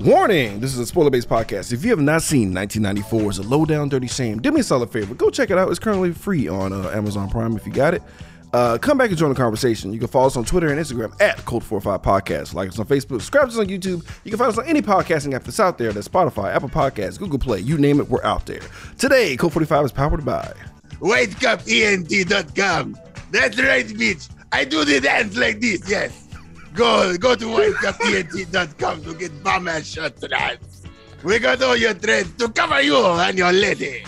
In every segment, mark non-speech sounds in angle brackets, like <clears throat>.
Warning! This is a spoiler based podcast. If you have not seen 1994's A Low Down Dirty Shame, do me a solid favor. Go check it out. It's currently free on uh, Amazon Prime if you got it. Uh, come back and join the conversation. You can follow us on Twitter and Instagram at Cult45 Podcast. Like us on Facebook, subscribe to us on YouTube. You can find us on any podcasting app that's out there. That's Spotify, Apple Podcasts, Google Play, you name it, we're out there. Today, Cult45 is powered by WhiteCupENT.com. That's right, bitch. I do the dance like this, yes. Go go to WhiteCupENT.com to get bomb ass shot to dance. We got all your threads to cover you and your lady.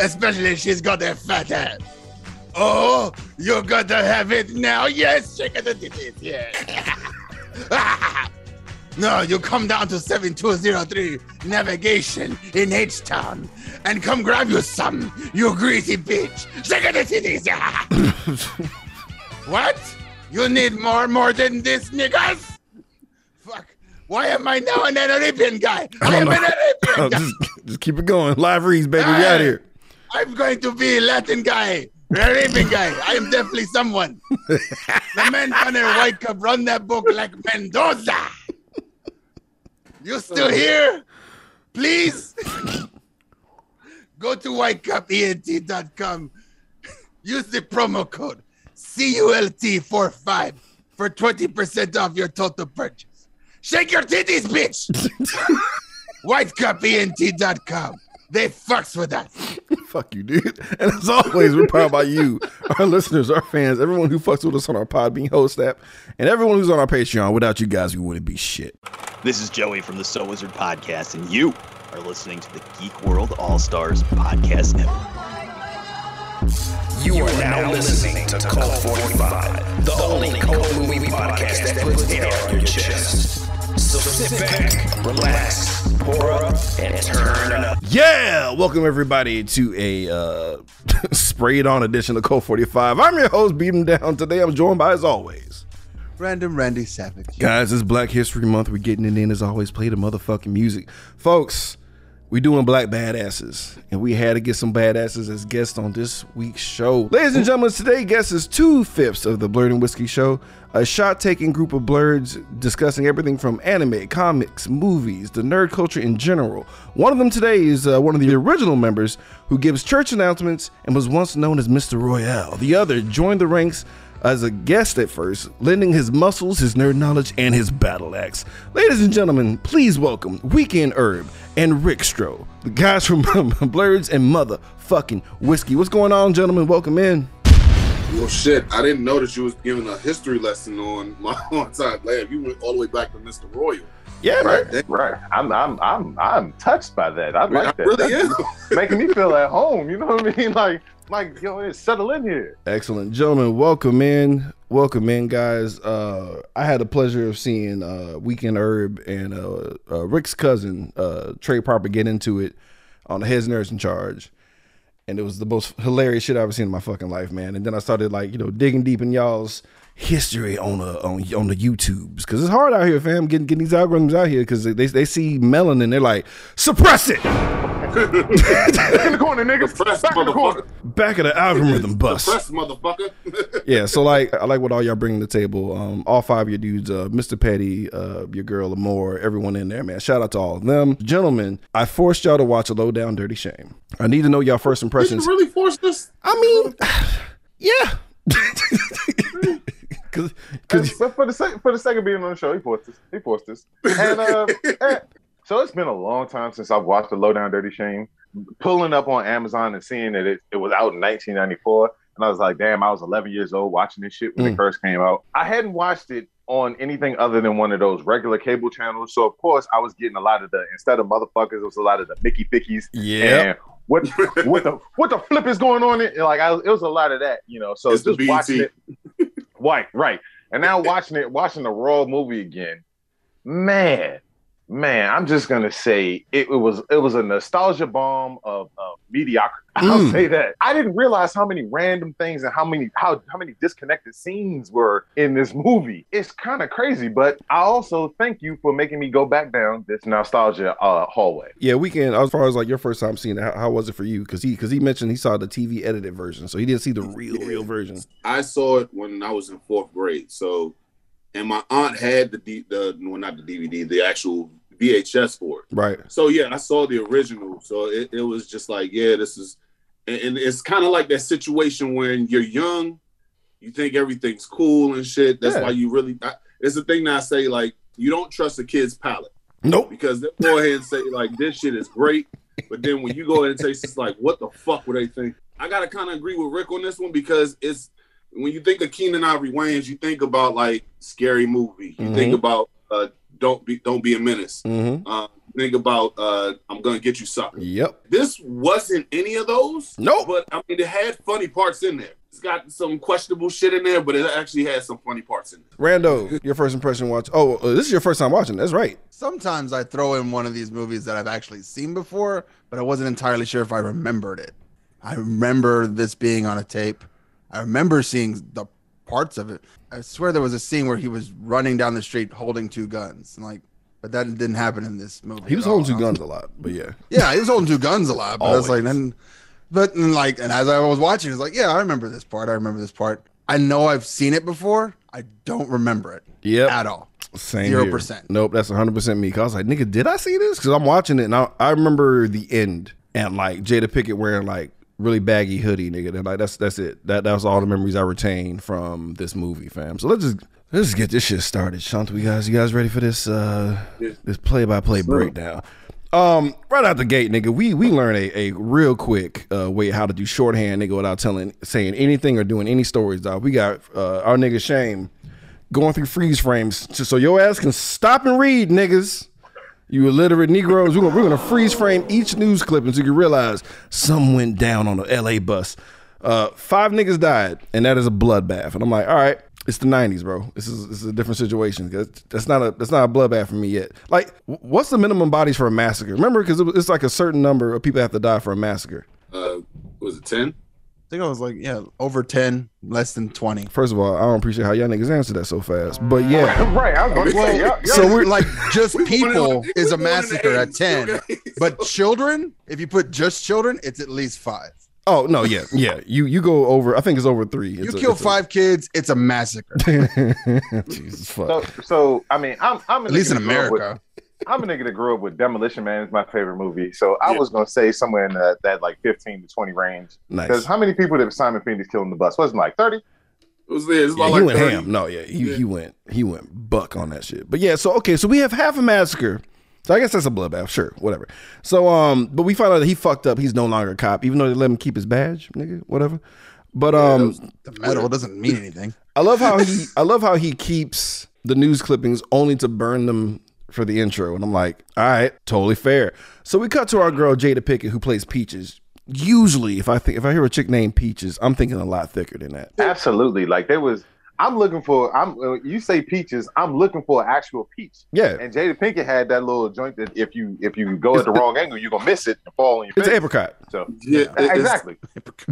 Especially if she's got a fat ass. Oh, you gotta have it now. Yes, check out the titties. Yeah. no, you come down to 7203 Navigation in H Town and come grab you some, you greasy bitch. Check out the titties. What? You need more, more than this, niggas? Fuck. Why am I now an Arabian guy? I, am an Arabian <laughs> guy. just, just keep it going. Live reads, baby. We out here. I'm going to be a Latin guy. Arabian guy. I am definitely someone. the <laughs> men on their white cup run that book like Mendoza. You still oh. here? Please go to whitecupent.com. Use the promo code CULT45 for 20% off your total purchase. Shake your titties, bitch. <laughs> whitecupent.com. They fucks with us. Fuck you, dude. And as always, we're proud by you, our listeners, our fans, everyone who fucks with us on our Podbean host app, and everyone who's on our Patreon. Without you guys, we wouldn't be shit. This is Joey from the So Wizard Podcast, and you are listening to the Geek World All Stars Podcast Network. You are now listening to Cult 45, the only cult movie podcast that puts air on your chest. So sit back, relax, pour up, and turn up. Yeah, welcome everybody to a uh, <laughs> sprayed on edition of Cult 45. I'm your host, Beat 'em Down. Today I'm joined by, as always, Random Randy Savage. guys, it's Black History Month. We're getting it in as always. Play the motherfucking music. Folks, we doing black badasses, and we had to get some badasses as guests on this week's show. Ladies and gentlemen, today guest is two fifths of the Blurred and Whiskey Show, a shot-taking group of blerds discussing everything from anime, comics, movies, the nerd culture in general. One of them today is uh, one of the original members who gives church announcements and was once known as Mr. Royale. The other joined the ranks as a guest at first, lending his muscles, his nerd knowledge, and his battle axe. Ladies and gentlemen, please welcome Weekend Herb and Rick Stro, the guys from <laughs> Blerds and Motherfucking Whiskey. What's going on, gentlemen? Welcome in. Well, shit, I didn't know that you was giving a history lesson on <laughs> my on time lab. You went all the way back to Mr. Royal. Yeah, Right, man. right. I'm, I'm, I'm, I'm touched by that. I I, mean, I like that. really That's am. <laughs> making me feel at home. You know what I mean? <laughs> Like, like, yo, settle in here. Excellent. Gentlemen, welcome in. Welcome in, guys. Uh, I had the pleasure of seeing uh, Weekend Herb and uh, uh, Rick's cousin, uh, Trey Parker, get into it on the Heads Nerds in Charge. And it was the most hilarious shit I've ever seen in my fucking life, man. And then I started like, you know, digging deep in y'all's history on the on, on the YouTubes. Cause it's hard out here, fam, getting getting these algorithms out here because they, they see melon and they're like, suppress it. <laughs> in the corner, nigga. Press, Back in the corner. Back of the algorithm <laughs> bus. Press, motherfucker. <laughs> yeah, so like I like what all y'all bring to the table. Um, all five of your dudes, uh, Mr. Petty, uh, your girl Amore, everyone in there, man. Shout out to all of them, gentlemen. I forced y'all to watch a low down dirty shame. I need to know y'all first Did impressions. you really force this? I mean, <sighs> yeah, because because But for the sake, for the sake of being on the show, he forced this. He forced this. And uh, eh, so it's been a long time since I've watched the Lowdown Dirty Shame. Pulling up on Amazon and seeing that it, it was out in 1994, and I was like, damn, I was 11 years old watching this shit when Mm. it first came out. I hadn't watched it on anything other than one of those regular cable channels, so of course I was getting a lot of the instead of motherfuckers, it was a lot of the Mickey Fickies. yeah, And what <laughs> what the what the flip is going on? In, like I, it was a lot of that, you know. So It's just watching it, <laughs> right, right, and now watching it, watching the Raw movie again, man, man, I'm just gonna say it, it was it was a nostalgia bomb of, of mediocrity. <laughs> I'll Mm. say that. I didn't realize how many random things and how many how how many disconnected scenes were in this movie. It's kind of crazy, but I also thank you for making me go back down this nostalgia uh, hallway. yeah. Weekend. As far as like your first time seeing it, how, how was it for you? Because he because he mentioned he saw the TV edited version, so he didn't see the real real version. I saw it when I was in fourth grade. So, and my aunt had the D, the well, not the DVD, the actual VHS for it. Right. So yeah, I saw the original. So it, it was just like, yeah, this is, and, and it's kind of like that situation when you're young, you think everything's cool and shit. That's Yeah. why you really. I, it's the thing that I say, like, you don't trust a kid's palate Nope. because they'll go ahead and say like, this shit is great, but then when you go ahead and taste, it's like, what the fuck would they think? I gotta kind of agree with Rick on this one because it's when you think of Keenen Ivory Wayans, you think about like scary movie. You think Mhm. about uh, don't be don't be a menace. Mm-hmm. Uh, think about uh, I'm gonna get you sucker. Yep. This wasn't any of those. Nope. But I mean, it had funny parts in there. It's got some questionable shit in there, but it actually had some funny parts in there. Rando, your first impression watch. Oh, uh, this is your first time watching. That's right. Sometimes I throw in one of these movies that I've actually seen before, but I wasn't entirely sure if I remembered it. I remember this being on a tape. I remember seeing the parts of it. I swear there was a scene where he was running down the street holding two guns. And like, but that didn't happen in this movie. He was at all. holding two guns a lot, but yeah. Yeah, he was holding two guns a lot. But I was like, Always. then, but and like, and as I was watching, it's like, yeah, I remember this part. I remember this part. I know I've seen it before. I don't remember it Yeah, at all. Same Zero percent. Nope, that's 100% me. Cause I was like, nigga, did I see this? Because I'm watching it and I, I remember the end and like Jada Pinkett wearing like really baggy hoodie, nigga. And like that's that's it. That that was all the memories I retain from this movie, fam. So let's just let's just get this shit started. Shanta, we guys, you guys ready for this uh this play by play breakdown? Um, right out the gate, nigga, we we learned a, a real quick uh, way how to do shorthand, nigga, without telling saying anything or doing any stories, dog. We got uh, our nigga Shame going through freeze frames so your ass can stop and read, niggas. You illiterate Negroes, we're gonna, freeze frame each news clip until you realize some went down on a LA bus. Uh, five niggas died, and that is a bloodbath. And I'm like, all right, it's the '90s, bro. This is this is a different situation. That's not a that's not a bloodbath for me yet. Like, what's the minimum bodies for a massacre? Remember, because it, it's like a certain number of people have to die for a massacre. Uh, was it ten? I think I was like, yeah, over 10, less than 20. First of all, I don't appreciate how y'all niggas answer that so fast. But yeah, <laughs> right. I was going to say, y'all, y'all- So we're <laughs> like, just We born in- people we is a born in the massacre at 10. <laughs> okay? But children, if you put just children, it's at least five. oh no, yeah, yeah. You you go over. I think it's over three. You a- kill it's a- five kids, it's a massacre. Jesus fuck. so, so I mean, I'm, I'm At least in that with- America. I'm a nigga that grew up with Demolition Man is my favorite movie. So I was gonna say somewhere in that, that like 15 to 20 range. nice. Because how many people did Simon Phoenix kill in the bus? Wasn't like 30? It was there. It's Yeah, about he like went 30. ham. No, yeah, he, Yeah. he went he went buck on that shit. But yeah, so okay, so we have half a massacre. So I guess that's a bloodbath, sure, whatever. So um, but we find out that he fucked up. He's no longer a cop, even though they let him keep his badge, nigga, whatever. But um, The medal doesn't mean anything. I love how he I love how he keeps the news clippings only to burn them for the intro. And I'm like, all right, totally fair. So we cut to our girl Jada Pinkett who plays Peaches. Usually, if I think if I hear a chick named Peaches, I'm thinking a lot thicker than that. Absolutely. Like there was. I'm looking for. I'm. Uh, you say peaches. I'm looking for an actual peach. Yeah, And Jada Pinkett had that little joint that if you if you go at the wrong angle, you're gonna miss it and fall on your it's face. an apricot. so Yeah, it- it's- exactly. <laughs>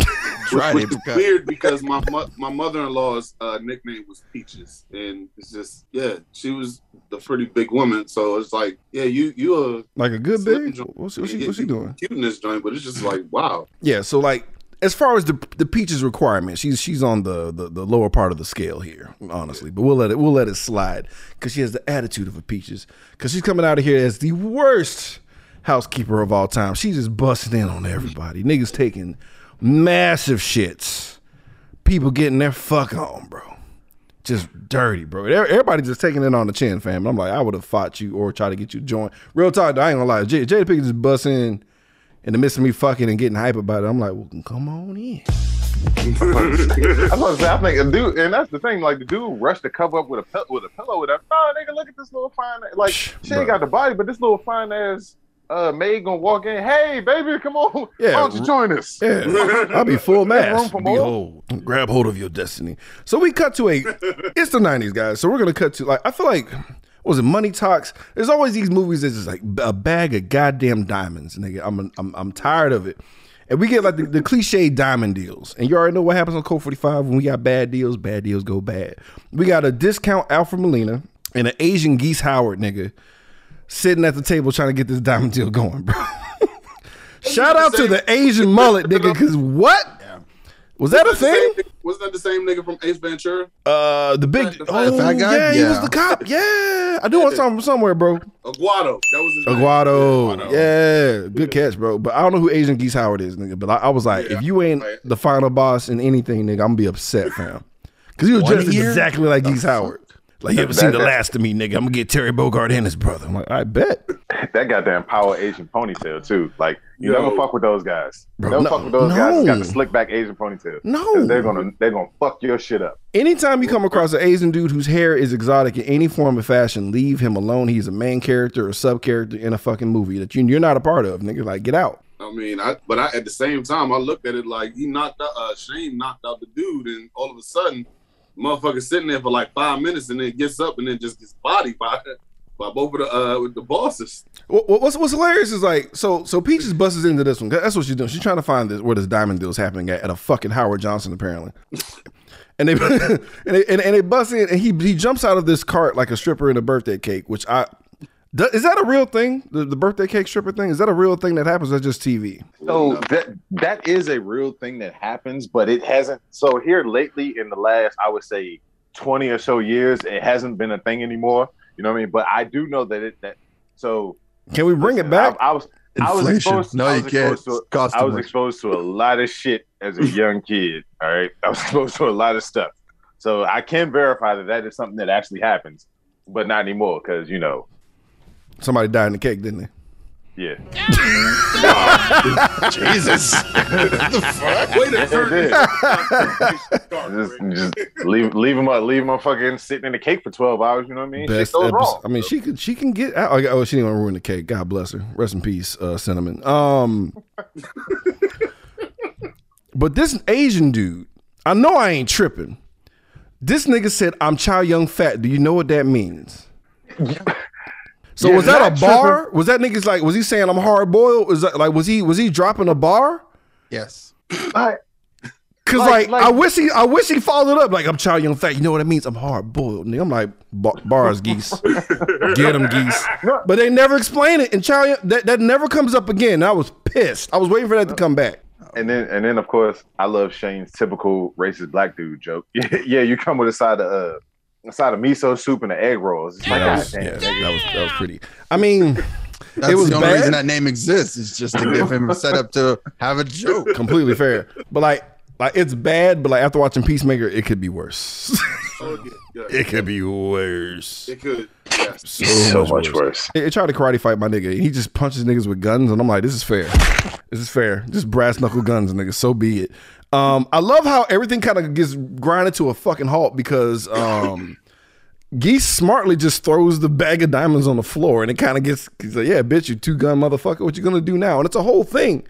Tried which it. is weird because my mo- my mother in law's uh, nickname was Peaches, and it's just yeah, she was the pretty big woman. So it's like yeah, you you a Like a good slim big. joint. What's, what's, she, what's she doing? Cute in this joint, but it's just like wow. Yeah, so like as far as the the peaches requirement, she's she's on the, the the lower part of the scale here, honestly. But we'll let it we'll let it slide because she has the attitude of a peaches. Because she's coming out of here as the worst housekeeper of all time. She's just busting in on everybody. Niggas taking massive shits. People getting their fuck on, bro. Just dirty, bro. Everybody just taking it on the chin, fam. I'm like, I would have fought you or tried to get you to join. Real talk, I ain't gonna lie. Jada Pinkett just bust in the midst of me fucking and getting hype about it. I'm like, well, come on in. <laughs> I'm saying. I think a dude, and that's the thing. Like the dude rushed to cover up with a pill- with a pillow. With that, nah, nigga, look at this little fine. Like she ain't got the body, but this little fine ass uh, maid gonna walk in. Hey, baby, come on. Yeah, Why don't you join us? Yeah, <laughs> I'll be full mass. room for more? Behold, grab hold of your destiny. So we cut to a. It's the '90s, guys. So we're gonna cut to like I feel like. Was it Money Talks? There's always these movies that's just like a bag of goddamn diamonds, nigga. I'm I'm I'm tired of it. And we get like the, the cliche diamond deals. And you already know what happens on Cult 45 when we got bad deals, bad deals go bad. We got a discount Alfred Molina and an Asian Geese Howard nigga sitting at the table trying to get this diamond deal going, bro. <laughs> Shout out to the Asian mullet, nigga, because <laughs> what? Was that a thing? Wasn't that the same nigga from Ace Ventura? Uh, the big, The oh fat guy? yeah, he was the cop. Yeah, I knew I saw him somewhere, bro. Aguado. That was his name. Aguado, Yeah, yeah, good catch, bro. But I don't know who Asian Geese Howard is, nigga. But I, I was like, Yeah. if you ain't Right. the final boss in anything, nigga, I'm gonna be upset, fam. Because he was One dressed year? exactly like Geese Howard. Like you ever That- seen the last of me, nigga? I'm gonna get Terry Bogard and his brother. I'm like, I bet. That goddamn power Asian ponytail too. Like you Yo. never fuck with those guys. Bro, never no- fuck with those guys. that Got the slick back Asian ponytail. No, they're gonna they're gonna fuck your shit up. Anytime you come across an Asian dude whose hair is exotic in any form or fashion, leave him alone. He's a main character or sub character in a fucking movie that you, you're not a part of, nigga. Like, get out. I mean, I but I at the same time I looked at it like he knocked out uh Shane knocked out the dude and all of a sudden motherfucker sitting there for like five minutes and then gets up and then just gets bodied by by both of the uh with the bosses. What, what- what's what's hilarious is like so so Peaches busts into this one. That's what she's doing. She's trying to find this where this diamond deal is happening at, at a fucking Howard Johnson apparently. <laughs> <laughs> And they and they and, they bust in and he he jumps out of this cart like a stripper in a birthday cake, which I is that a real thing? The, the birthday cake stripper thing is that a real thing that happens? Or just TV? So that that is a real thing that happens, but it hasn't. So here lately, in the last, I would say, twenty or so years, it hasn't been a thing anymore. You know what I mean? But I do know that it that. So Can we bring it back? I, I was I was Inflation. exposed. No, I you was can't. exposed to- I was exposed to a lot of shit as a young kid. All right, I was <laughs> exposed to a lot of stuff. So I can verify that that is something that actually happens, but not anymore because you know, Somebody died in the cake, didn't they? yeah. <laughs> Jesus. <laughs> Wait a They turn. did. just, just leave leave them up, leave them fucking sitting in the cake for twelve hours. You know what I mean? Shit Best goes episode. wrong. I mean, she could she can get out. Oh, she didn't want to ruin the cake. God bless her. Rest in peace, uh, cinnamon. Um, <laughs> but this Asian dude, I know I ain't tripping. This nigga said, "I'm Chow Young Fat." Do you know what that means? So Yeah, was that a not bar? Was that nigga's like? Was he saying I'm hard boiled? Was that like? Was he was he dropping a bar? yes. I- Cause Like- like, like- I wish he I wish he followed up like I'm Chow Young Fat. You know what it means? I'm hard boiled. I'm like "Ba- bars geese, <laughs> get them geese. But they never explain it. And Chow Young, that that never comes up again. I was pissed. I was waiting for that to come back. And then, and then, of course, I love Shane's typical racist black dude joke. <laughs> yeah, you come with a side of uh, a side of miso soup and the egg rolls. It's like, That God was, yeah, that, that was that was pretty. I mean, <laughs> That's it was the only bad. reason that name exists. Is just to give him a setup to have a joke. completely fair. But like like it's bad. But like after watching Peacemaker, it could be worse. Oh, yeah, yeah. <laughs> it could be worse. It could. Yes. So, so much worse. It he tried to karate fight my nigga. He just punches niggas with guns, and I'm like, this is fair. This is fair. Just brass knuckle guns, nigga. So be it. Um, I love how everything kind of gets grinded to a fucking halt because um, <coughs> Geese smartly just throws the bag of diamonds on the floor, and it kind of gets. He's like, yeah, bitch, you two gun motherfucker. What you gonna do now? And it's a whole thing.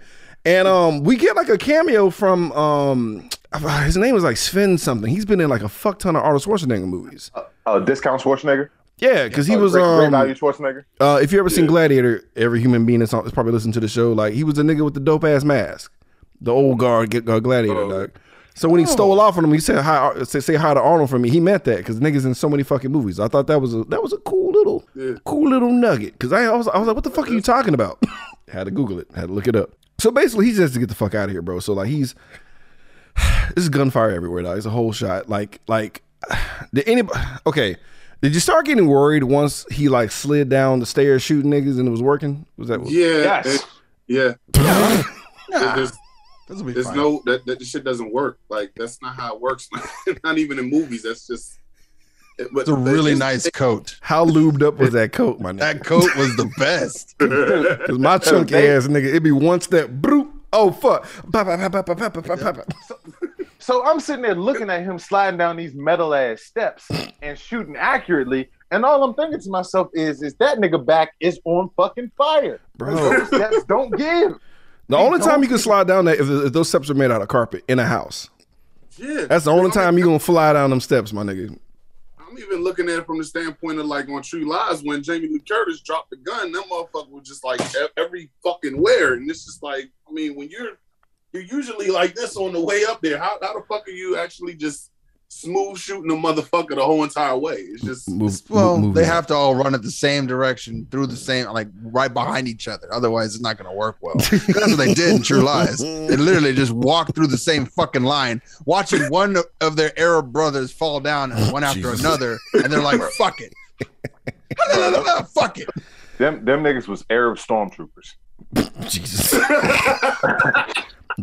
And um, we get like a cameo from um, <sighs> his name is like Sven something. He's been in like a fuck ton of Arnold Schwarzenegger movies. Oh, discount Schwarzenegger. Yeah, because he Oh, was great, great um, value Schwarzenegger. uh, if you ever seen Gladiator, every human being that's, on, that's probably listened to the show. Like he was a nigga with the dope ass mask, the old guard get- uh, Gladiator. Oh. dog. So when he stole off on him, he said hi, say, say hi to Arnold for me. He meant that because niggas in so many fucking movies. I thought that was a that was a cool little Yeah. cool little nugget. Because I, I was I was like, what the fuck are you talking about? <laughs> had to Google it. Had to look it up. So basically, he just has to get the fuck out of here, bro. So like he's <sighs> this is gunfire everywhere, dog. It's a whole shot. Like like <sighs> did anybody <sighs> okay? Did you start getting worried once he like slid down the stairs shooting niggas and it was working? Was that Yeah. Yes. <laughs> it- yeah. Nah, There's, this will be There's fine. no that that shit doesn't work. Like that's not how it works. <laughs> not even in movies. That's just it, it's a really nice coat. How lubed up was that coat, my nigga? that coat was the best. <laughs> Cause my chunk ass nigga, it'd be one step, broop. Oh fuck! So, so I'm sitting there looking at him sliding down these metal ass steps and shooting accurately, and all I'm thinking to myself is, is that nigga back is on fucking fire, bro? Those steps don't give. The only time you can slide down that if, if those steps are made out of carpet in a house. Yeah. That's the only I'm- time you gonna fly down them steps, my nigga. I'm even looking at it from the standpoint of like on True Lies when Jamie Lee Curtis dropped the gun, that motherfucker was just like every fucking where, and it's just like, I mean, when you're you're usually like this on the way up there, how how the fuck are you actually just smooth shooting a motherfucker the whole entire way. It's just Move, Well, move- they move on. have to all run at the same direction through the same, like right behind each other. Otherwise, it's not going to work well. <laughs> That's what they did in True Lies. They literally just walked through the same fucking line, watching one of their Arab brothers fall down and one after Jesus. another, and they're like, "Fuck it, <laughs> fuck it." Them them niggas was Arab stormtroopers. Jesus. <laughs>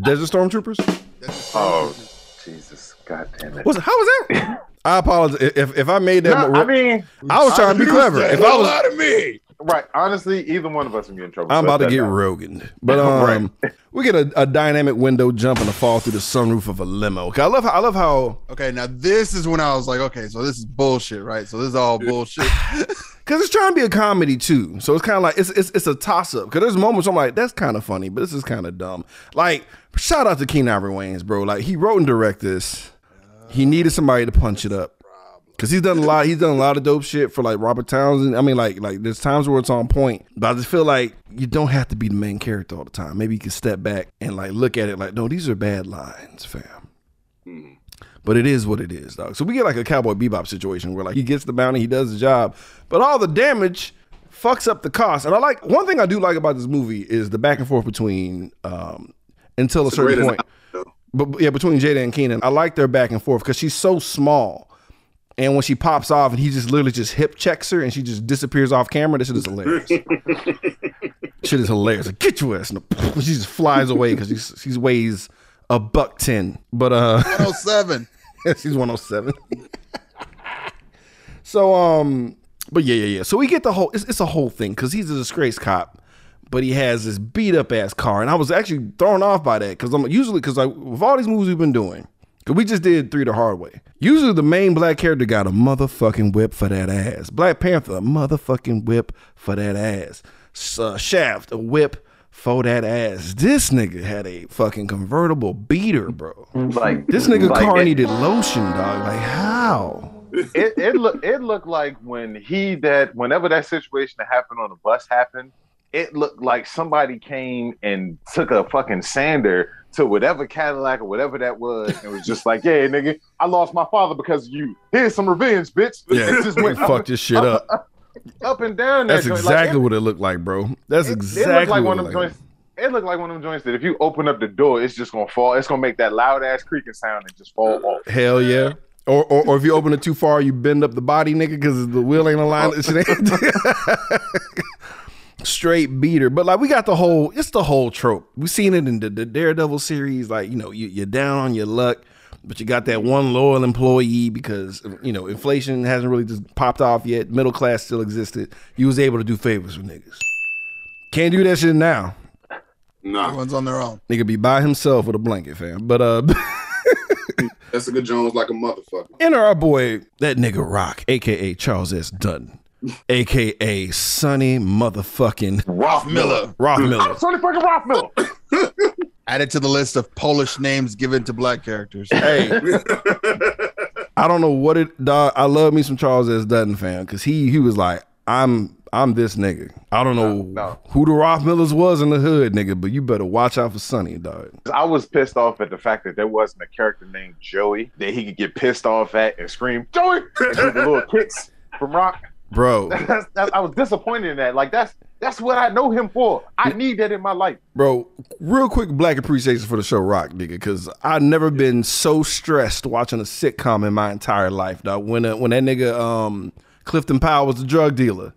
Desert Stormtroopers? Oh, Jesus, God damn it. Was how was that? <laughs> I apologize if if I made that. No, more- I mean, I was trying to be clever. If I was, out of me. right? Honestly, either one of us would get in trouble. I'm about to get Rogan, but <laughs> um, we get a, a dynamic window jump and a fall through the sunroof of a limo. 'Cause I love how I love how Okay, now this is when I was like, okay, so this is bullshit, right? So this is all bullshit. <laughs> because it's trying to be a comedy too. So it's kind of like it's it's, it's a toss up. Because there's moments I'm like that's kind of funny, but this is kind of dumb. Like shout out to Keenen Ivory Wayans, bro. Like he wrote and directed this. He needed somebody to punch it up. Cause he's done a lot. He's done a lot of dope shit for like Robert Townsend. I mean, like like there's times where it's on point, but I just feel like you don't have to be the main character all the time. Maybe you can step back and like look at it like, no, these are bad lines, fam. But it is what it is, dog. So we get like a cowboy bebop situation where like he gets the bounty, he does the job, but all the damage fucks up the cost. And I like one thing I do like about this movie is the back and forth between um until a certain point. But yeah, between Jada and Keenen, I like their back and forth because she's so small. And when she pops off and he just literally just hip checks her and she just disappears off camera, this shit is hilarious. <laughs> shit is hilarious. Like, get your ass. And <laughs> she just flies away because she, she weighs a buck ten. But uh <laughs> 107. she's 107. so um but yeah, yeah, yeah. So we get the whole it's, it's a whole thing because he's a disgraced cop, but he has this beat up ass car. And I was actually thrown off by that because I'm usually because like with all these movies we've been doing, because we just did three the hard way. Usually the main black character got a motherfucking whip for that ass. Black Panther, a motherfucking whip for that ass. Uh, Shaft, a whip for that ass. This nigga had a fucking convertible beater, bro. Like This nigga like car it, needed lotion, dog. Like how? it, it look it looked like when he that whenever that situation that happened on the bus happened, it looked like somebody came and took a fucking sander to whatever Cadillac or whatever that was, and was just like, "Yeah, nigga, I lost my father because of you. Here's some revenge, bitch." <laughs> It just went fuck this shit up. <laughs> up and down. That's exactly Like, what it looked like, bro. That's it, exactly it looked like what one it of them looked like. joints. It looked like one of them joints that if you open up the door, it's just gonna fall. It's gonna make that loud ass creaking sound and just fall off. Hell yeah. Or, or, or if you open it too far, you bend up the body, nigga, because the wheel ain't aligned. Oh. <laughs> It ain't- Straight beater, but like we got the whole. It's the whole trope. We seen it in the, the Daredevil series. Like you know, you, you're down on your luck, but you got that one loyal employee because you know inflation hasn't really just popped off yet. Middle class still existed. You was able to do favors for niggas. Can't do that shit now. nah. Everyone's on their own. Nigga be by himself with a blanket, fam. But uh. <laughs> Jessica Jones like a motherfucker. Enter our boy, that nigga Rock, aka Charles S. Dutton, aka Sonny motherfucking Ralph Miller. Roth mm. Miller. Sonny fucking Ralph Miller. <laughs> Added to the list of Polish names given to black characters. Hey, <laughs> I don't know what it. Dog, I love me some Charles S. Dutton fan because he he was like, I'm I'm this nigga. I don't know no. who the Roth Millers was in the hood, nigga, but you better watch out for Sonny, dog. I was pissed off at the fact that there wasn't a character named Joey that he could get pissed off at and scream Joey <laughs> and do the little kicks from Rock. Bro, <laughs> That's, that's, I was disappointed in that. Like that's that's what I know him for. I need that in my life. Bro, real quick black appreciation for the show Rock, nigga, because I've never been so stressed watching a sitcom in my entire life, dog. When uh, when that nigga um Clifton Powell was the drug dealer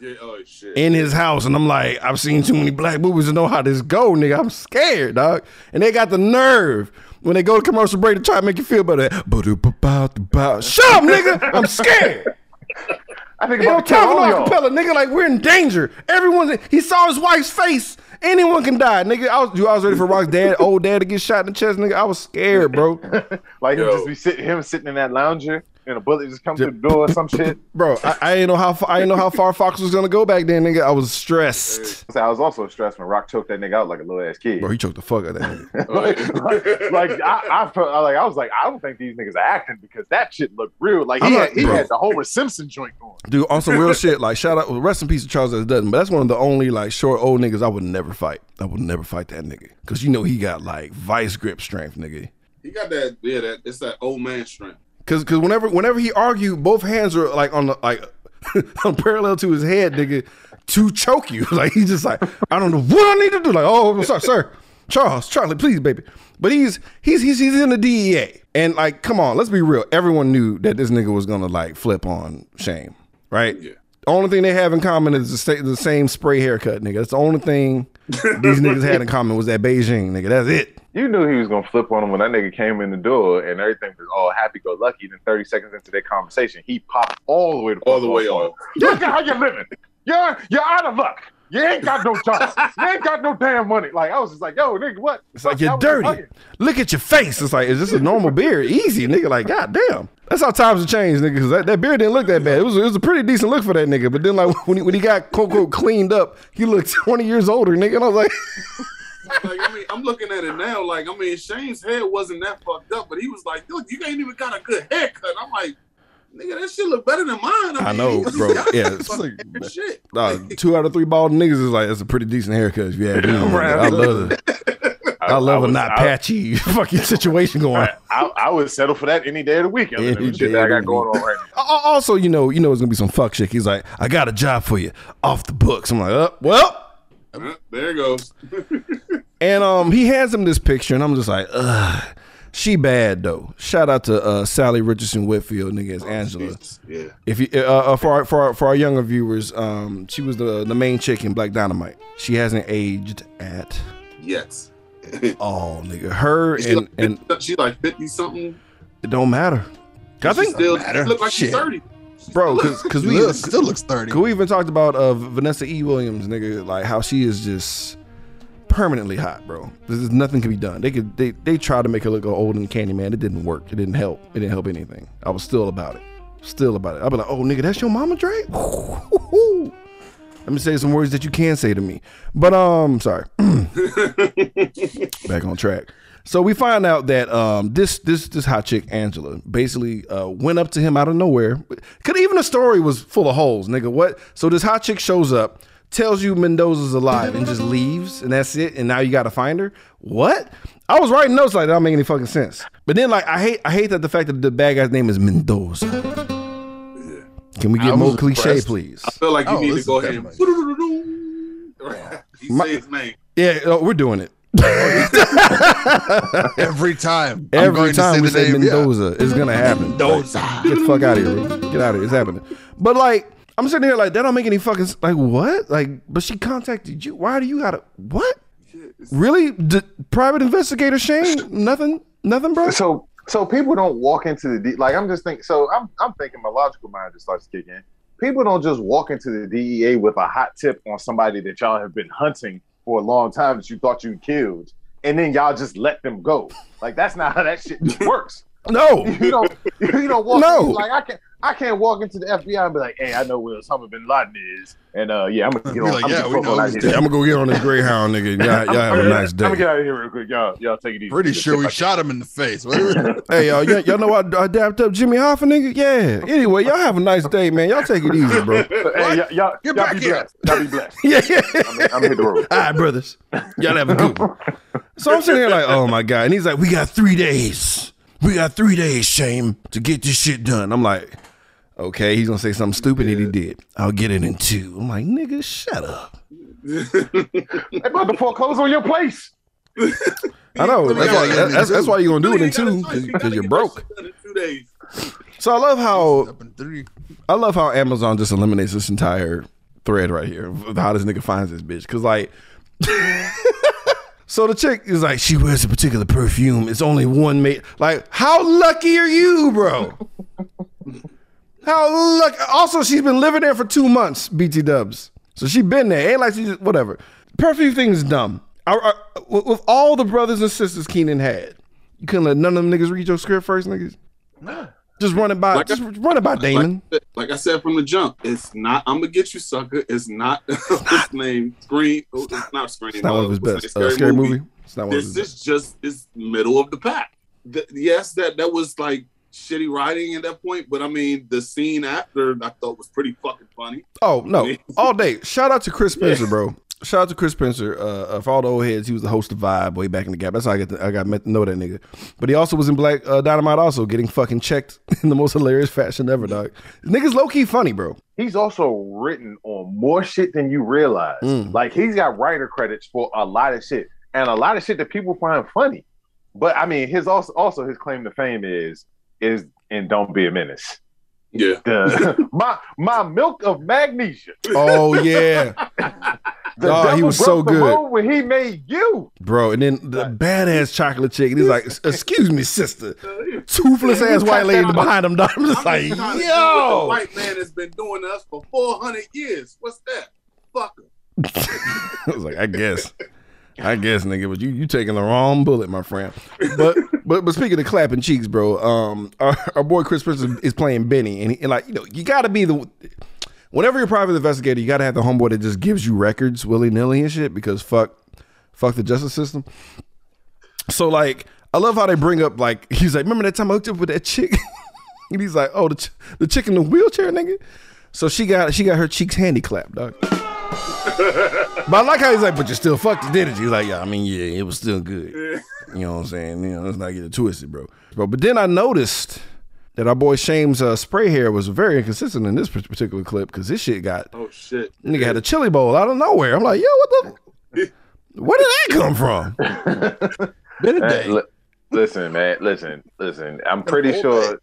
Yeah, oh shit. in his house, and I'm like, I've seen too many black movies to know how this go, nigga. I'm scared, dog. And they got the nerve when they go to commercial break to try to make you feel better. Ba-do-ba-ba-do-ba. Shut up, nigga. I'm scared. <laughs> I think He about don't to kill all y'all. acapella, nigga. Like we're in danger. Everyone's. He saw his wife's face. Anyone can die, nigga. I was, I was ready for Rock's dad, old dad, to get shot in the chest, nigga. I was scared, bro. <laughs> Like he Yo. just be sitting him sitting in that lounger and a bullet just comes through the door or some shit. <laughs> Bro, I, I didn't know how far, I didn't know how far Fox was gonna go back then, nigga. I was stressed. I was also stressed when Rock choked that nigga out like a little ass kid. Bro, he choked the fuck out of that nigga. <laughs> <laughs> like, like, I, I felt like I was like I don't think these niggas are acting because that shit looked real. Like he, I'm had, not- he bro. had the Homer Simpson joint going. Dude, on some real shit, like shout out, rest in peace to Charles S. Dutton, but that's one of the only like short old niggas I would never fight. I would never fight that nigga, cause you know he got like vice grip strength, nigga. he got that. Yeah, that it's that old man strength. Cause, cause whenever, whenever he argued, both hands are like on the like <laughs> on parallel to his head, nigga, to choke you. <laughs> Like he's just like, I don't know what I need to do. Like, oh, I'm sorry, sir, Charles, Charlie, please, baby. But he's he's he's he's in the DEA, and like, come on, let's be real. Everyone knew that this nigga was gonna like flip on Shame, right? Yeah. The only thing they have in common is the, the same spray haircut, nigga. That's the only thing these niggas had in common was that Beijing, nigga. That's it. You knew he was gonna flip on him when that nigga came in the door and everything was all happy go lucky. Then 30 seconds into their conversation, he popped all the way to All the way off. Look at how you're living. You're you're out of luck. You ain't got no job. You ain't got no damn money. Like I was just like, yo, nigga, what? It's like you're dirty. Look at your face. It's like, is this a normal beard? Easy, nigga. Like, god damn. That's how times have changed, nigga. Because that, that beard didn't look that bad. It was, it was a pretty decent look for that nigga. But then, like, <laughs> when he, when he got quote unquote cleaned up, he looked <laughs> 20 years older, nigga. And I was like, <laughs> Like I mean, I'm looking at it now. Like I mean, Shane's head wasn't that fucked up, but he was like, "Dude, you ain't even got a good haircut." I'm like, "Nigga, that shit look better than mine." I, I know, bro. <laughs> Yeah, it's <laughs> like- shit. uh, two out of three bald niggas is like, that's a pretty decent haircut if you ask me. Right. I love it. <laughs> I love a was- not I- patchy fucking situation going on. I, I would settle for that any day of the week. Other Any the shit day that I got going on right now. Also, you know, you know, it's gonna be some fuck shit. He's like, I got a job for you off the books. I'm like, uh, well, Uh, there it goes. <laughs> And um, he hands him this picture, and I'm just like, ugh. She bad though. Shout out to uh, Salli Richardson Whitfield, nigga, as Angela. Jesus. Yeah. If you uh, uh, for our, for our, for our younger viewers, um, she was the the main chick in Black Dynamite. She hasn't aged at Yes. <laughs> all, nigga. Her She and and like, she like fifty something. it don't matter. I think, still matter. look like she's thirty. Bro, because because we Still, still looks thirty. We even talked about uh, Vanessa E. Williams, nigga, like how she is just permanently hot, bro. There's nothing can be done. They could they they tried to make her look old and candy man. It didn't work. It didn't help. It didn't help anything. I was still about it. Still about it. I'll be like, oh nigga, that's your mama, Drake. <laughs> Let me say some words that you can say to me. But um, sorry. <clears throat> Back on track. So we find out that um this this this hot chick Angela basically uh went up to him out of nowhere. Could even the story was full of holes, nigga. What? So this hot chick shows up, tells you Mendoza's alive, and just leaves, and that's it. And now you got to find her. What? I was writing notes like that don't make any fucking sense. But then like I hate I hate that the fact that the bad guy's name is Mendoza. Can we get more cliche, impressed. please? I feel like you Oh, need to go ahead and <laughs> he My- say his name. Yeah, uh, we're doing it. <laughs> Every time. I'm Every time we say name, yeah. Mendoza, it's gonna happen. Mendoza. Get the fuck out of here. bro. Get out of here. It's happening. But like, I'm sitting here like that don't make any fucking like what? Like, but she contacted you. Why do you gotta what? Really? D- private investigator Shane? Nothing? Nothing, bro? So so people don't walk into the D like I'm just thinking so I'm I'm thinking my logical mind just starts kicking. People don't just walk into the DEA with a hot tip on somebody that y'all have been hunting for a long time that you thought you killed, and then y'all just let them go. Like that's not how that shit <laughs> works. No. <laughs> You don't you don't walk No. like I can't I can't walk into the FBI and be like, hey, I know where Osama bin Laden is, and uh yeah, I'm gonna get on. like, I'm yeah, gonna we get know out he's here. dead. I'm gonna go get on this Greyhound, nigga. <laughs> Y'all, y'all have a nice day. I'm gonna get out of here real quick. Y'all, y'all take it easy. Pretty Just sure we shot him in the face. <laughs> Hey, y'all, y'all, y'all know I, I dapped up Jimmy Hoffa, nigga? Yeah. Anyway, y'all have a nice day, man. Y'all take it easy, bro. Hey, y'all, y'all, Get y'all back be here. blessed. Y'all be blessed. Yeah, yeah. I'm, I'm hit the road. All right, brothers. Y'all have a good one. So I'm sitting here like, oh my God. And he's like, we got three days. We got three days, Shame, to get this shit done. I'm like, okay, he's gonna say something stupid and he did. I'll get it in two. I'm like, nigga, shut up. They about to foreclose on your place. <laughs> I know. Really why, get it in that's, that's why you're gonna do it in two, because you're broke. that shit done in two days. So I love how Up in three. I love how Amazon just eliminates this entire thread right here of how this nigga finds this bitch. Cause like, <laughs> so the chick is like, she wears a particular perfume. It's only one mate. Like, how lucky are you, bro? How lucky? Also, she's been living there for two months. BT Dubs. So she been there. Ain't like she just whatever. Perfume thing is dumb. I, I- with with all the brothers and sisters Keenen had, you couldn't let none of them niggas read your script first, niggas. Just running by, Like I- just run it by Damon. Like, like I said from the jump, it's not. I'm gonna get you, sucker. It's not. <laughs> What's name? Screen. oh, It's not screen. It's not one of his uh, best. the? Uh, scary movie. It's not one of This his is just is middle of the pack. The- yes, that that was like shitty writing at that point, but I mean the scene after I thought was pretty fucking funny. Oh no, <laughs> all day. Shout out to Chris Spencer, bro. Shout out to Chris Spencer. Uh, uh, for all the old heads, he was the host of Vibe way back in the gap. That's how I got to, I got met to know that nigga. But he also was in Black uh, Dynamite, also getting fucking checked <laughs> in the most hilarious fashion ever, dog. Niggas low key funny, bro. He's also written on more shit than you realize. Mm. Like he's got writer credits for a lot of shit, and a lot of shit that people find funny. But I mean, his also also his claim to fame is is and "Don't Be a Menace." Yeah. The, <laughs> my my milk of magnesia. Oh yeah, <laughs> The Dog, he was so good. when he made you. bro. And then the badass chocolate chick. He's like, "Excuse me, sister." <laughs> Toothless ass white lady behind him. Dog. I'm just <laughs> like, I'm just trying to see what the yo. white man has been doing us for 400 years. What's that? Fuck him. <laughs> I was like, I guess. I guess, nigga, but you you taking the wrong bullet, my friend. But but but speaking of clapping cheeks, bro, um, our, our boy Chris Spencer is playing Benny, and, he, and like you know, you got to be the. Whenever you're a private investigator, you got to have the homeboy that just gives you records willy nilly and shit because fuck, fuck the justice system. So like, I love how they bring up like he's like, remember that time I hooked up with that chick, <laughs> and he's like, oh the ch- the chick in the wheelchair, nigga. So she got she got her cheeks handy clapped, dog. <laughs> But I like how he's like, but you still fucked it, didn't you? He's like, yeah, I mean, yeah, it was still good. You know what I'm saying? You know, let's not get it twisted, bro. Bro, but then I noticed that our boy Shame's uh, spray hair was very inconsistent in this particular clip because this shit got Oh shit. nigga had a chili bowl out of nowhere. I'm like, yo, what the? <laughs> Where did that come from? <laughs> Been a day. li- listen, man, listen, listen. I'm pretty sure.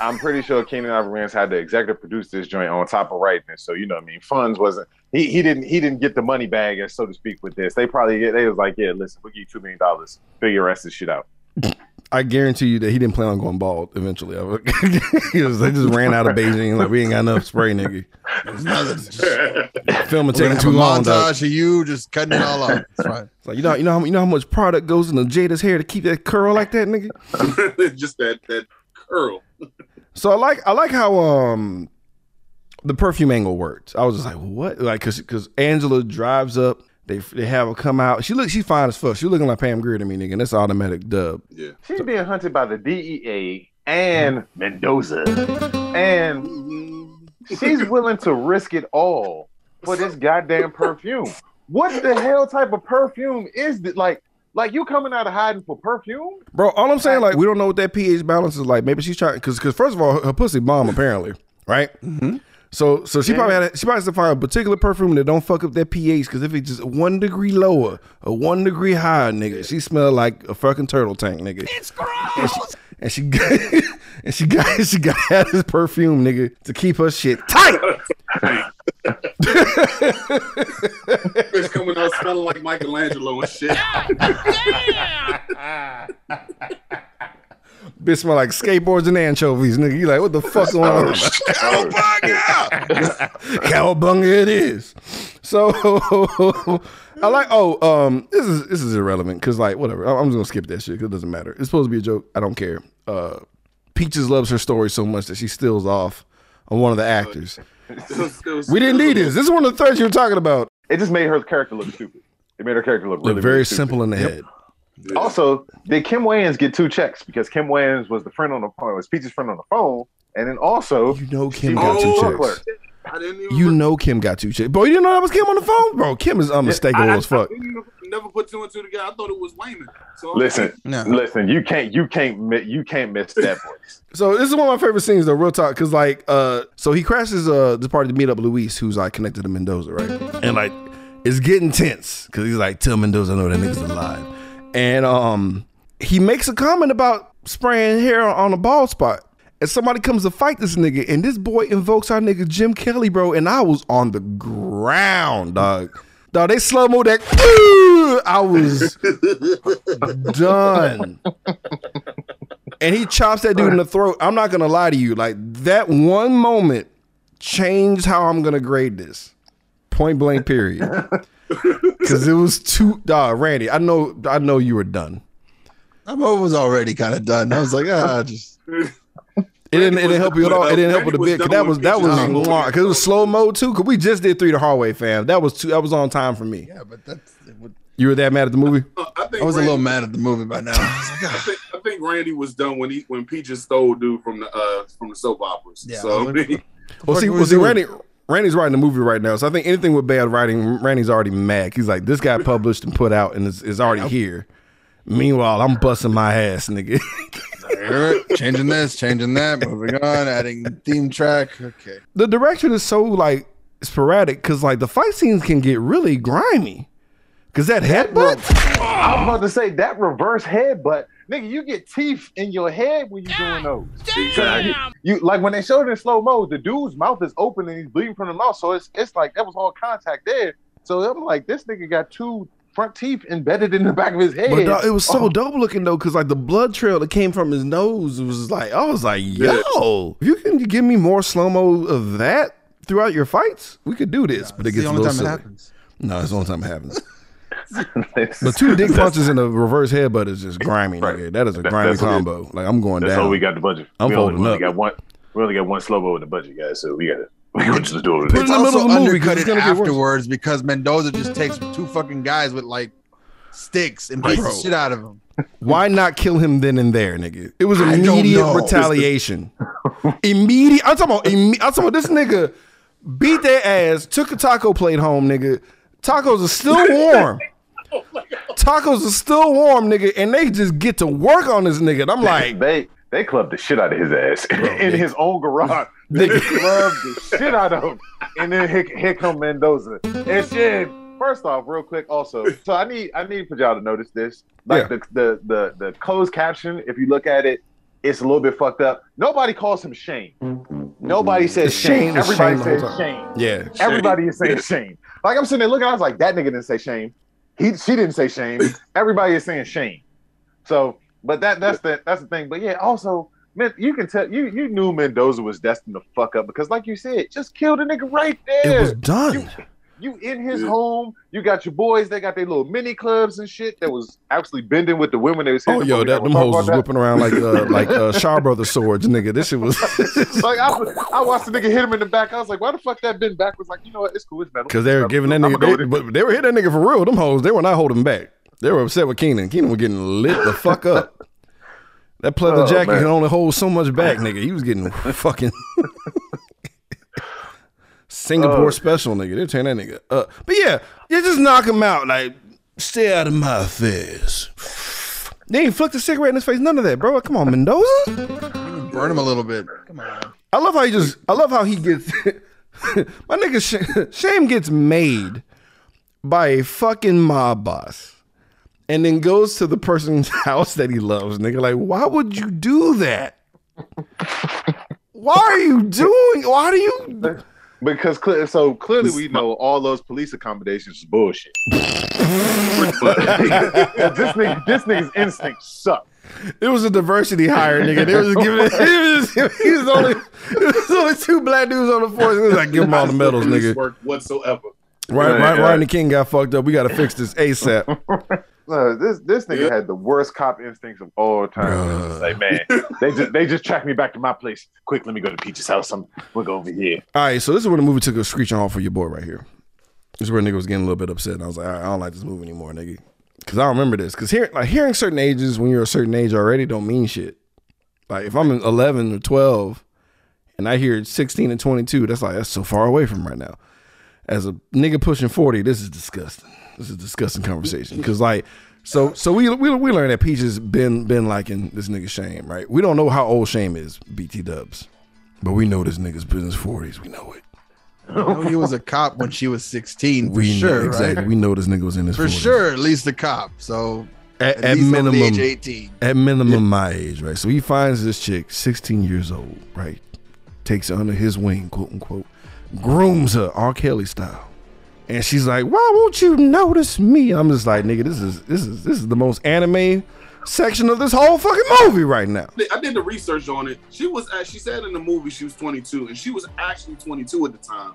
I'm pretty sure Keenen Ivory had to executive produce this joint on top of writing it. So you know, what I mean, funds wasn't he? He didn't. He didn't get the money bag, so to speak, with this. They probably. They was like, yeah, listen, we'll give you two million dollars. Figure the rest of this shit out. <laughs> I guarantee you that he didn't plan on going bald eventually. <laughs> was, they just ran out of Beijing. Like we ain't got enough spray, nigga. <laughs> Filming We're taking too a long. dog. montage of you just cutting it all off. It's fine. It's like you know, you know, how, you know how much product goes into Jada's hair to keep that curl like that, nigga. <laughs> Just that that curl. So I like I like how um the perfume angle worked. I was just like, what? Like, cause cause Angela drives up. They they have her come out. She look she's fine as fuck. She looking like Pam Grier to me, nigga. And that's automatic dub. Yeah. She's being hunted by the DEA and mm-hmm. Mendoza, and mm-hmm. she's <laughs> willing to risk it all for this goddamn perfume. What the hell type of perfume is this? Like, like you coming out of hiding for perfume? Bro, all I'm saying, like, we don't know what that pH balance is like. Maybe she's trying because because first of all, her pussy bomb apparently, right? Mm-hmm. So so she probably had a, she probably has to find a particular perfume that don't fuck up that pH because if it's just one degree lower or one degree higher, nigga, she smell like a fucking turtle tank, nigga. It's gross. And she, <laughs> and she got and <laughs> she got she got to this perfume, nigga, to keep her shit tight. Bitch coming out smelling like Michelangelo and shit. <laughs> Bitch smell like skateboards and anchovies, nigga. You like what the fuck going on? <laughs> Cowabunga <laughs> Cowabunga it is. So <laughs> I like. Oh, um, this is this is irrelevant because like whatever. I- I'm just gonna skip that shit because it doesn't matter. It's supposed to be a joke. I don't care. Uh, Peaches loves her story so much that she steals off on one of the actors. It was- it was- We didn't need this. This is one of the threads you were talking about. It just made her character look stupid. It made her character look really Look very really stupid. simple in the head. Also, did Kim Wayans get two checks because Kim Wayans was the friend on the phone, was Peach's friend on the phone, and then also You know Kim got two checks. clerk. I didn't even. You know Kim got two checks, Bro, you didn't know that was Kim on the phone? Bro, Kim is unmistakable I- I- as fuck. I didn't even- never put two and two together. I thought it was Wayman. So Listen, No. listen, you can't, you can't, you can't miss that voice. <laughs> So this is one of my favorite scenes though, real talk, because like uh so he crashes uh the party to meet up Luis, who's like connected to Mendoza, right? And like it's getting tense because he's like, tell Mendoza I know that nigga's alive. And um he makes a comment about spraying hair on a bald spot. And somebody comes to fight this nigga, and this boy invokes our nigga Jim Kelly, bro. And I was on the ground, dog. Dog, they slow mo that. <laughs> I was done. And he chops that dude in the throat. I'm not gonna lie to you. Like that one moment changed how I'm gonna grade this. Point blank, period. Because it was too. Dog, Randy, I know, I know you were done. I was already kind of done. I was like, ah, just It didn't. It didn't help you at all. It didn't help with a bit. Cause that was that was long because it was slow mode too. Cause we just did three the hard way, fam. That was too. That was on time for me. yeah, but that's. It would, You were that mad at the movie? I, think I was a little mad at the movie by now. I like, I ah. think, I think Randy was done when he when Peaches stole dude from the uh from the soap operas. Yeah, so I was- <laughs> Well, see, fuck well, was see, doing? Randy, Randy's writing a movie right now, so I think anything with bad writing, Randy's already mad. He's like, this got published and put out and is, is already here. Meanwhile, I'm busting my ass, nigga. <laughs> changing this, changing that, moving on, adding theme track. Okay. the direction is so like sporadic because like the fight scenes can get really grimy. Cause that headbutt, I was about to say that reverse headbutt, nigga. You get teeth in your head when you doing those. Exactly. You like when they showed it in slow mo, the dude's mouth is open and he's bleeding from the mouth. So it's it's like that was all contact there. So I'm like, this nigga got two front teeth embedded in the back of his head. but dog, it was so Oh, dope looking though, cause like the blood trail that came from his nose was like, I was like, yo, if you can give me more slow mo of that throughout your fights, we could do this. but it It's the gets a only little time it happens. No, it's the only time it happens. That's- But two dick punches and a reverse headbutt is just grimy, Right. nigga. That is a That- grimy that's it- combo. Like I'm going That's down. all we got the budget. I'm we only, folding we only up. got one. We only got one slow mo in the budget, guys. So we got to <laughs> we got to just do it. Put It's in the middle also of the movie 'cause undercut it's it gonna afterwards because Mendoza just takes two fucking guys with like sticks and beats the shit out of them. Why not kill him then and there, nigga? It was immediate retaliation. immediate. I'm talking about. Imme- I'm talking about this nigga beat their ass, took a taco plate home, nigga. Tacos are still warm. <laughs> Tacos are still warm, nigga, and they just get to work on this nigga. And I'm like, they they clubbed the shit out of his ass <laughs> in his own garage. <laughs> They Nigga. clubbed the shit out of him, and then here, here come Mendoza and shit. First off, real quick, also, so I need I need for y'all to notice this. Like Yeah. the, the the the closed caption, if you look at it, it's a little bit fucked up. Nobody calls him Shane. Mm-hmm. Nobody mm-hmm. says It's Shane, Shane. Everybody Shane says whole time. Shane. yeah, Everybody is saying Shane. Like I'm sitting there looking, I was like, that nigga didn't say Shane. He she didn't say Shane. Everybody is saying Shane. So, but that that's the that's the thing. But yeah, also, man, you can tell you you knew Mendoza was destined to fuck up because, like you said, just kill the nigga right there. it was done. You in his Yeah. home. You got your boys. They got their little mini clubs and shit. That was actually bending with the women. They was Oh, yo, them. that them hoes was whipping around like uh, <laughs> like uh, Shaw Brothers swords, nigga. This shit was. <laughs> Like I, I watched the nigga hit him in the back. I was like, why the fuck that bend back? Was like, you know what? It's cool. It's metal. Because they were giving that nigga, they, but they were hitting that nigga for real. Them hoes, they were not holding back. They were upset with Keenen. Keenen was getting lit the fuck up. That pleather Oh, jacket man. can only hold so much back, <laughs> nigga. He was getting fucking Singapore Oh. special, nigga. They're tearing that nigga up. But yeah, you just knock him out. Like, stay out of my face. They ain't flicked a cigarette in his face. None of that, bro. Come on, Mendoza. Burn him a little bit. Come on. I love how he just. I love how he gets. <laughs> my nigga Sh- Shame gets made by a fucking mob boss, and then goes to the person's <laughs> house that he loves. Nigga, like, why would you do that? Why are you doing? Why do you? Because cle- so clearly we know all those police accommodations is bullshit. <laughs> but this nigga, this nigga's instincts suck. It was a diversity hire, nigga. They was giving. <laughs> It, he, was, he was only. It was only two black dudes on the force. It was like give them all the medals, nigga. Work whatsoever. Right, Yeah, right, yeah. Ryan the King got fucked up. We got to fix this ASAP. <laughs> No, this this nigga Yeah. had the worst cop instincts of all time. Like, man, <laughs> they just they just tracked me back to my place. Quick, let me go to Peach's house. I'm we'll go over here. All right, so this is where the movie took a screeching off for your boy right here. This is where nigga was getting a little bit upset, and I was like, all right, I don't like this movie anymore, nigga, because I don't remember this. Because hearing like hearing certain ages when you're a certain age already don't mean shit. Like if I'm 11 or 12, and I hear 16 and 22, that's like that's so far away from right now. As a nigga pushing 40, this is disgusting. This is a disgusting conversation because like. So so we we we learned that Peach has been been liking this nigga Shame, right? We don't know how old Shame is, BT Dubs. But we know this nigga's business 40s. We know it. Know he was a cop when she was 16, for we sure. know, exactly. Right? We know this nigga was in his For 40s. sure, at least a cop. So At, at, at least over the minimum, age 18. at minimum, my age, right? So he finds this chick, 16 years old, right? Takes her under his wing, quote unquote, grooms her, R. Kelly style. And she's like, "Why won't you notice me?" I'm just like, "Nigga, this is this is this is the most anime section of this whole fucking movie right now." I did the research on it. She was at, she said in the movie she was 22, and she was actually 22 at the time.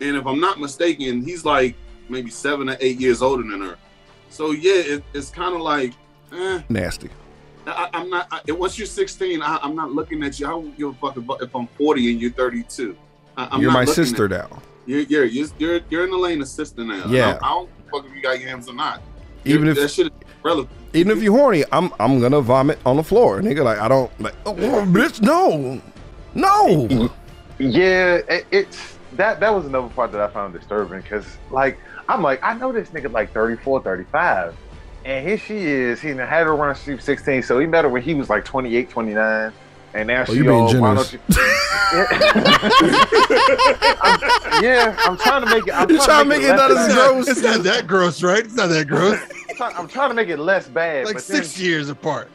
And if I'm not mistaken, he's like maybe seven or eight years older than her. So yeah, it, it's kind of like, eh, Nasty. I, I'm not. I, once you're 16, I, I'm not looking at you. I don't give a fuck if, if I'm 40 and you're 32. I, I'm You're my sister now. You're, you're you're you're you're in the lane of sister now. Yeah. I, I don't fuck if you got yams or not. Even that if shit is relevant. even if you're horny, I'm I'm gonna vomit on the floor, nigga. Like I don't like, oh, oh bitch, no, no. <laughs> Yeah, it, it's that that was another part that I found disturbing because like I'm like I know this nigga like 34, 35. And here she is. He done had her run Sweet 16, so he met her when he was like 28, 29. And now Oh, she you being all, why generous. don't you? <laughs> I'm- yeah, I'm trying to make it. I'm You trying to make it less not as gross? It's not that gross, right? It's not that gross. <laughs> I'm trying- I'm trying to make it less bad. like but then- six years apart.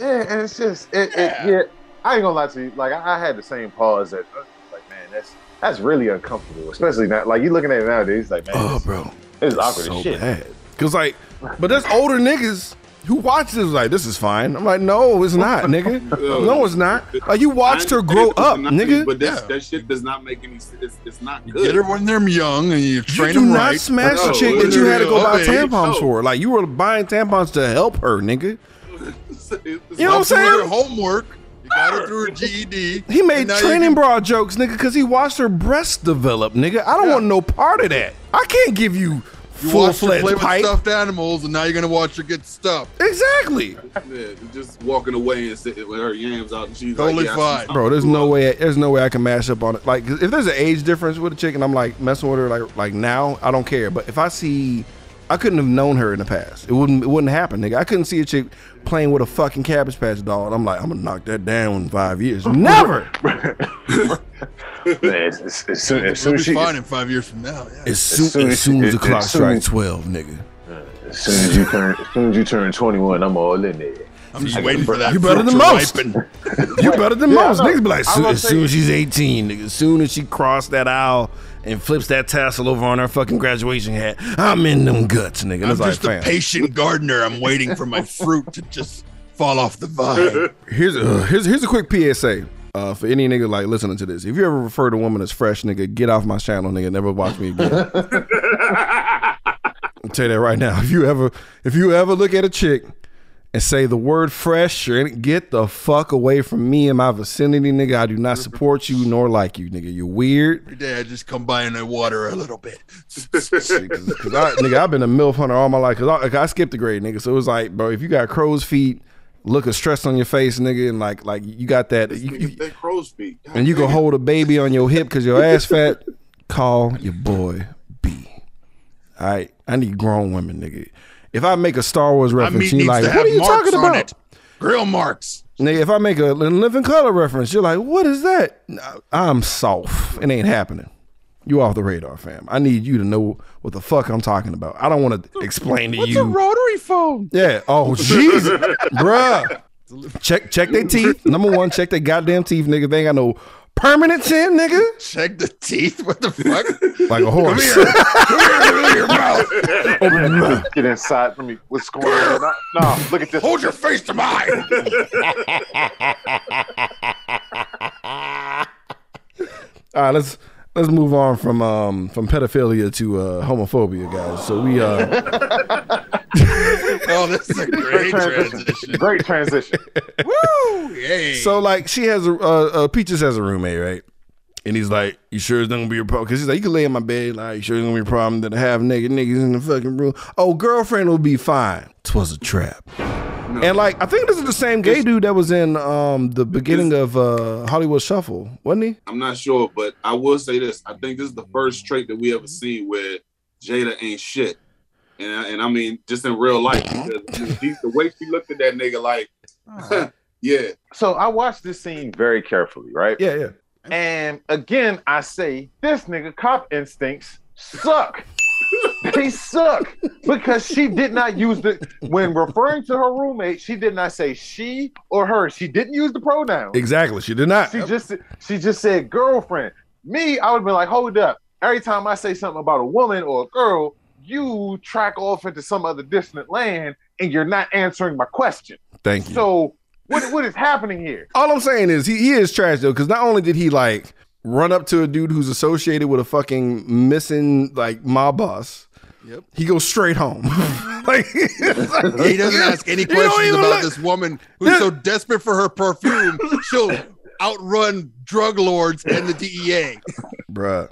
Yeah, and it's just it, it yeah. I ain't gonna lie to you. Like I, I had the same pause that uh, like man, that's that's really uncomfortable. Especially now like you looking at it nowadays, like man, Oh, this, bro. this is awkward so as shit. bad. Cause like, but there's older niggas who watch this was like this is fine. I'm like, no, it's not, <laughs> nigga. No, it's not. Like you watched her grow up, it's the 90s, nigga. But that's, Yeah. that shit does not make any sense. It's, it's not You good. get her when they're young and you train You train do them not right. smash a No, chick that you had to go buy tampons no. for. Like you were buying tampons to help her, nigga. It's- it's You know what I'm not- Help her with saying? her homework. You got her through her GED. He made and now you training can- bra jokes, nigga, because he watched her breasts develop, nigga. I don't Yeah. want no part of that. I can't give you You full watched her play fledged with pipe. stuffed animals, and now you're gonna watch her get stuffed. Exactly, Yeah, just walking away and sitting with her yams out, and she's Totally like, yeah, I fine. bro. There's no way. There's no way I can mash up on it. Like, if there's an age difference with a chick, and I'm like messing with her, like like now, I don't care. But if I see, I couldn't have known her in the past. It wouldn't. It wouldn't happen, nigga. I couldn't see a chick playing with a fucking cabbage patch doll. And I'm like, I'm gonna knock that down in five years. <laughs> Never. <laughs> <laughs> Man, as, as, as soon, as She'll soon be as she, fine in five years from now. Yeah. As soon, soon as, as- soon as the clock strikes twelve, nigga. as soon as you turn, as soon as you turn 21, I'm all in there. I'm just I waiting for that. You better than most. ripen. <laughs> You better than Yeah, most. Niggas be like, I'm soon, as soon as she's 18, nigga, as soon as she crossed that aisle and flips that tassel over on her fucking graduation hat, I'm in them guts, nigga. I'm It's like, just a fam, patient gardener. I'm waiting for my <laughs> fruit to just fall off the vine. here's, uh, here's, here's a quick PSA. Uh, for any nigga like listening to this, if you ever refer to a woman as fresh, nigga, get off my channel, nigga. Never watch me again. <laughs> I'll tell you that right now. If you ever, if you ever look at a chick and say the word fresh or get the fuck away from me and my vicinity, nigga. I do not support you nor like you, nigga. You're weird. Every day I just come by and I water a little bit. Cause, I, nigga, I've been a milf hunter all my life. Cause I, like, I skipped the grade, nigga. So it was like, bro, if you got crow's feet, look of stress on your face, nigga, and like, like you got that, you, you- that crow's feet. God and you can hold a baby on your hip because your ass fat. <laughs> Call your boy B. All right, I need grown women, nigga. If I make a Star Wars reference, you needs like, what are you talking about? it. Grill marks. Nigga, if I make a living color reference, you're like, what is that? I'm soft. It ain't happening. You off the radar, fam. I need you to know what the fuck I'm talking about. I don't want to explain to you. What's a rotary phone? Yeah. Oh, <laughs> Jesus, bruh. Check check their teeth. Number one, check their goddamn teeth, nigga. They ain't got no permanent chin, nigga. Check the teeth. What the fuck? Like a horse. your mouth. Open your mouth. Get inside. Let me. What's going on? No, no, look at this. Hold your face to mine. <laughs> All right, let's let's move on from um from pedophilia to uh homophobia, guys. So we uh <laughs> Oh, this is a great transition. Great transition. <laughs> Woo! Yay. so like she has a uh, uh Peaches has a roommate, right? And he's like, "You sure it's not gonna be a problem?" Because he's like, "You can lay in my bed. Like, you sure it's gonna be a problem that I have naked niggas in the fucking room? Oh, girlfriend will be fine. Twas a trap." And like, I think this is the same gay dude that was in um the beginning of uh Hollywood Shuffle, wasn't he? I'm not sure, but I will say this: I think this is the first trait that we ever see where Jada ain't shit, and I- and I mean just in real life. Because he, the way she looked at that nigga, like, <laughs> yeah, So I watched this scene very carefully, right? Yeah, yeah. And again, I say this nigga cop instincts suck. They suck because she did not use the when referring to her roommate. She did not say she or her. She didn't use the pronoun. Exactly. She did not. She just she just said girlfriend. Me, I would be like, hold up. Every time I say something about a woman or a girl, you track off into some other distant land and you're not answering my question. Thank you. So what what is happening here? All I'm saying is he, he is trash though, because not only did he like run up to a dude who's associated with a fucking missing like mob boss. Yep. He goes straight home. <laughs> like <laughs> He doesn't ask any questions about look- this woman who's so desperate for her perfume, she'll outrun drug lords and the DEA. Bruh.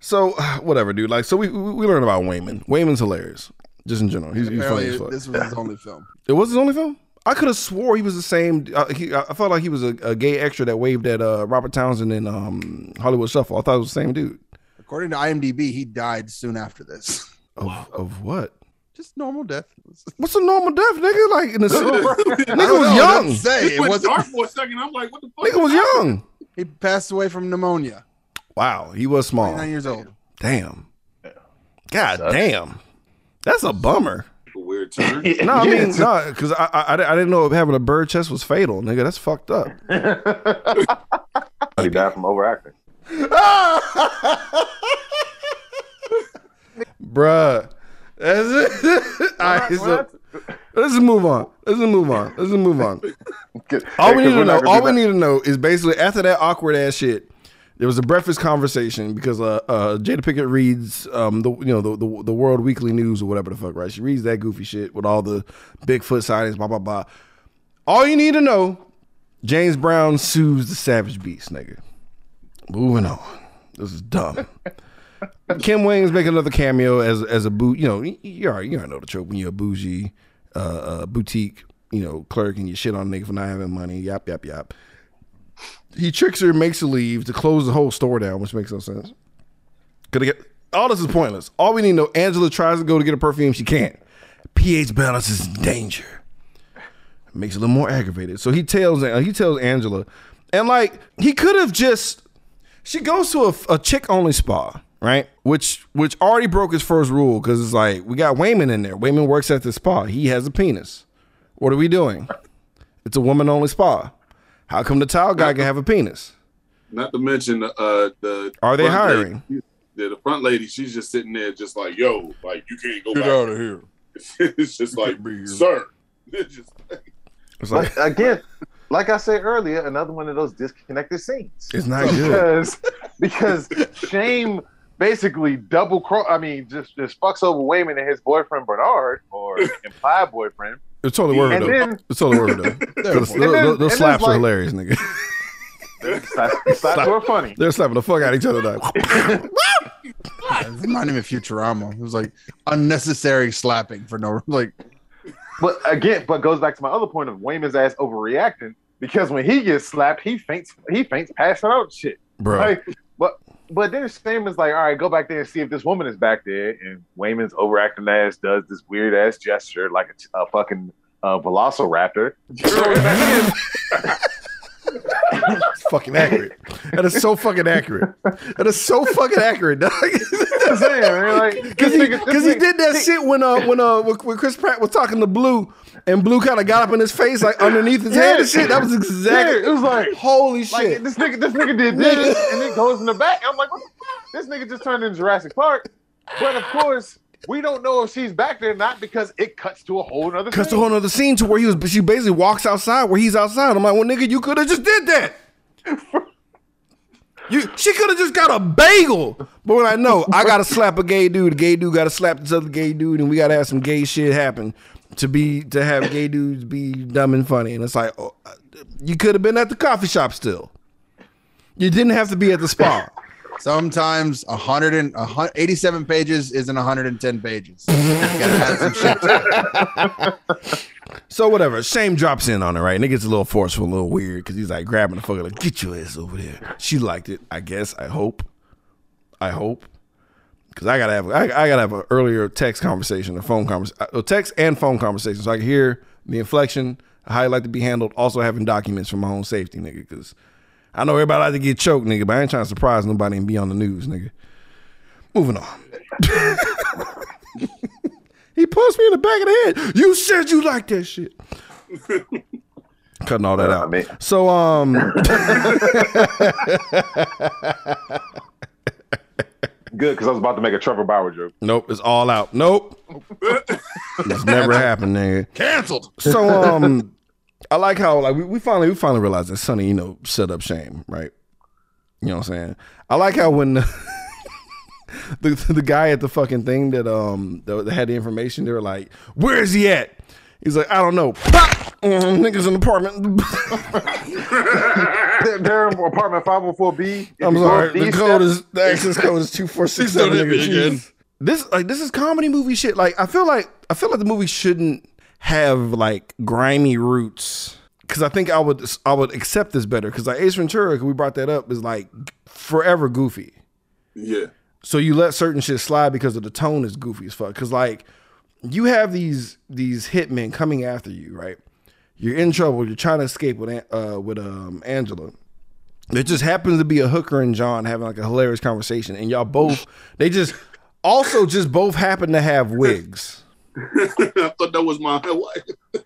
So <sighs> whatever, dude. Like, so we we, we learned about Wayman. Wayman's hilarious, just in general. He's, he's funny as fuck. this was his only film. It was his only film. I could have swore he was the same. Uh, he, I felt like he was a, a gay extra that waved at uh, Robert Townsend in um, Hollywood Shuffle. I thought it was the same dude. According to IMDb, he died soon after this. Of, of what? Just normal death. What's a normal death, nigga? Like in the <laughs> I nigga was know, young. doesn't Say It it wasn't. dark for a second. I'm like, what the fuck? Nigga was young. He passed away from pneumonia. Wow, he was small. Nine years old. Damn. God damn. That's a bummer. A weird turn. <laughs> No, I mean, <laughs> no, because I, I I didn't know having a bird chest was fatal, nigga. That's fucked up. he died from overacting. Bruh. That's it. All right, so, let's just move on. Let's just move on. Let's just move on. All we need to know, all we need to know is basically after that awkward ass shit, there was a breakfast conversation because uh, uh, Jada Pinkett reads um the you know the, the the World Weekly News or whatever the fuck right. She reads that goofy shit with all the Bigfoot sightings, blah blah blah. All you need to know, James Brown sues the Savage Beast, nigga. Moving on. This is dumb. <laughs> Kim Wayans make another cameo as as a boot. You know, you already you already know the trope when you're a bougie uh, uh, boutique, you know, clerk and you shit on a nigga for not having money. Yap yap yap. He tricks her, makes her leave to close the whole store down, which makes no sense. Could get all this is pointless. All we need to know: Angela tries to go to get a perfume, she can't. pH balance is in danger. Makes it a little more aggravated. So he tells uh, he tells Angela, and like he could have just she goes to a, a chick only spa, right? Which which already broke his first rule because it's like we got Wayman in there. Wayman works at the spa. He has a penis. What are we doing? It's a woman only spa. How come the towel guy can have a penis? Not to mention uh the Are they hiring? lady- the, the front lady, she's just sitting there, just like, "Yo, like you can't go Get back." out of here. <laughs> <laughs> it's just like, be "Sir." It's just It's like Like, again, like I said earlier, another one of those disconnected scenes. it's not <laughs> good. because because Shame basically double cross. I mean, just just fucks over Wayman and his boyfriend Bernard or <laughs> implied boyfriend. It's totally worth it though. then- It's totally worth it though. <laughs> Those, And then- those- and those then slaps are like- hilarious, nigga. <laughs> Slaps slaps were funny. They're slapping the fuck out of each other. Now. It's not even Futurama. It was like unnecessary slapping for no like. But again, but goes back to my other point of Wayman's ass overreacting because when he gets slapped, he faints. He faints, passing out shit. Bro. Like, but then Shame is like, all right, go back there and see if this woman is back there. And Wayman's overacting ass does this weird ass gesture like a, a fucking uh, velociraptor. <laughs> <laughs> Fucking accurate. That is so fucking accurate. That is so fucking accurate, dog. <laughs> Man, like, Because <laughs> he, nigga- he did that shit when uh when uh when Chris Pratt was talking to Blue and Blue kind of got up in his face like underneath his head and shit. That was Yeah, exactly it was like, holy like shit. this nigga, this nigga did this, and it goes in the back. I'm like, what the fuck? This nigga just turned into Jurassic Park. But of course, we don't know if she's back there or not because it cuts to a whole nother. Cuts to a scene. whole nother scene to where he was. She basically walks outside where he's outside. I'm like, well, nigga, you could have just did that. You, she could have just got a bagel. But when I know I gotta slap a gay dude, a gay dude gotta slap this other gay dude, and we gotta have some gay shit happen to be to have gay dudes be dumb and funny. And it's like, oh, you could have been at the coffee shop still. You didn't have to be at the spa. Sometimes a hundred and 87 pages isn't 110 pages. <laughs> So whatever, shame drops in on her, right? And it gets a little forceful, a little weird because he's like grabbing the fucker, like get your ass over there. She liked it, I guess. I hope. I hope. Because I gotta have, I, I gotta have an earlier text conversation, a phone conversation, uh, text and phone conversation, so I can hear the inflection, how I like to be handled. Also having documents for my own safety, nigga. Because I know everybody like to get choked, nigga, but I ain't trying to surprise nobody and be on the news, nigga. Moving on. <laughs> He punched me in the back of the head. You said you like that shit. Cutting all that out. mean- So um Good because I was about to make a Trevor Bauer joke. Nope, it's all out. Nope. <laughs> it's never happened, nigga. Canceled. So um I like how like we, we finally we finally realized that Sonny, you know, set up shame, right? You know what I'm saying? I like how when the, <laughs> the the guy at the fucking thing that um that had the information, they were like, "Where is he at?" He's like, "I don't know." <laughs> Mm, niggas in the apartment. <laughs> They're, they're in apartment 504B. If I'm sorry. The code is the access code is two four six seven. Please don't hit me nigga. again. This like this is comedy movie shit. Like I feel like I feel like the movie shouldn't have like grimy roots. Cause I think I would I would accept this better. Cause like Ace Ventura, we brought that up, is like forever goofy. Yeah. So you let certain shit slide because of the tone is goofy as fuck. Cause like you have these these hitmen coming after you, right? You're in trouble. You're trying to escape with uh, with um Angela. There just happens to be a hooker and John having like a hilarious conversation, and y'all both they just also just both happen to have wigs. <laughs> I thought that was my <laughs> wife.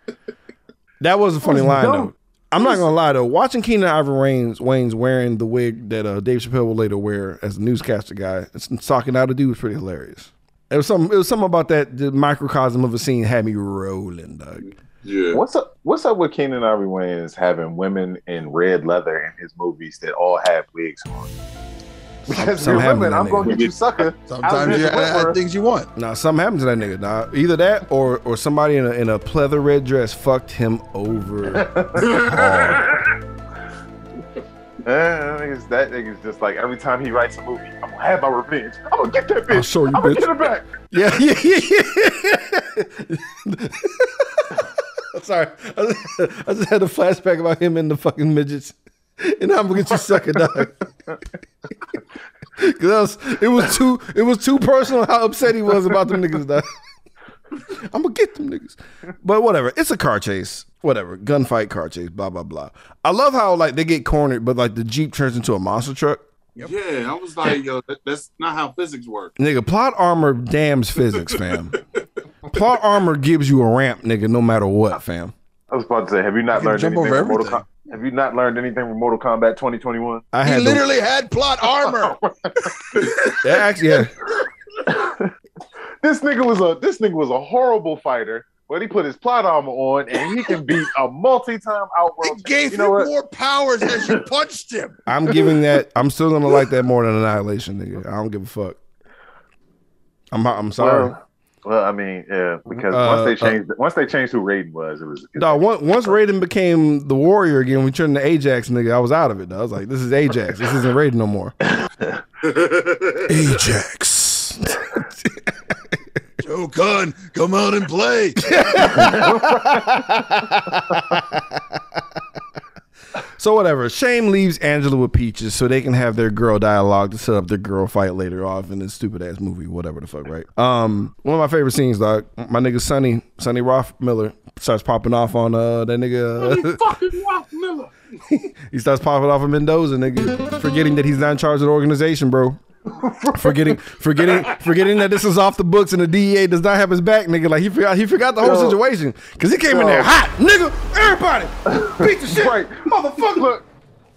That was a funny was line dumb. though. I'm not gonna lie though. Watching Keenen Ivory Wayans, Wayans wearing the wig that uh, Dave Chappelle will later wear as a newscaster guy, it's talking out a dude was pretty hilarious. It was some. It was something about that. The microcosm of a scene had me rolling, dog. Yeah. What's up? What's up with Keenen Ivory Wayans having women in red leather in his movies that all have wigs on? <laughs> Because Some you're happen women, I'm gonna get you sucker. Sometimes you have things you want. Nah, something happened to that nigga. Nah, either that or or somebody in a in a pleather red dress fucked him over. <laughs> hard. That nigga's, that nigga's just like every time he writes a movie, I'm gonna have my revenge. I'm gonna get that bitch. I'll show you, I'm gonna get her back. <laughs> Yeah, yeah, yeah, yeah. Sorry, I just, I just had a flashback about him and the fucking midgets, and I'm gonna get you sucker dog. <laughs> Cause that was, it was too it was too personal how upset he was about them niggas dog. I'm gonna get them niggas, but whatever. It's a car chase, whatever. Gunfight, car chase, blah blah blah. I love how like they get cornered, but like the jeep turns into a monster truck. Yeah, I was like, yo, that, that's not how physics work. Nigga, plot armor damns physics, fam. plot armor gives you a ramp, nigga, no matter what, fam. I was about to say, have you not can learned jump anything over from Mortal everything. Kombat? Have you not learned anything from Mortal Kombat 2021? I He had the- literally had plot armor. <laughs> <laughs> yeah, actually, yeah. <laughs> This nigga was a this nigga was a horrible fighter, but he put his plot armor on and he can beat a multi-time outworld. It gave You know him what? more powers as you punched him. I'm giving that. I'm still gonna like that more than Annihilation, nigga. I don't give a fuck. I'm I'm sorry. Well, well, I mean, yeah, because Uh, once they changed once they changed who Raiden was, it was Dog, once, once Raiden became the warrior again, we turned to Ajax, nigga. I was out of it. Dog. I was like, this is Ajax. This isn't Raiden no more. <laughs> Ajax. Joe Gunn, come out and play. <laughs> <laughs> So whatever. Shame leaves Angela with Peaches so they can have their girl dialogue to set up their girl fight later off in this stupid ass movie, whatever the fuck, right? Um, one of my favorite scenes, dog. My nigga Sonny, Sonny Rothmiller starts popping off on uh that nigga. fucking Rock Miller. <laughs> he starts popping off of Mendoza, nigga, forgetting that he's not in charge of the organization, bro. <laughs> forgetting, forgetting, forgetting that this is off the books and the DEA does not have his back, nigga. Like he forgot, he forgot the whole Yo. situation because he came in there hot, nigga. Everybody, beat the shit, Right. motherfucker. Look,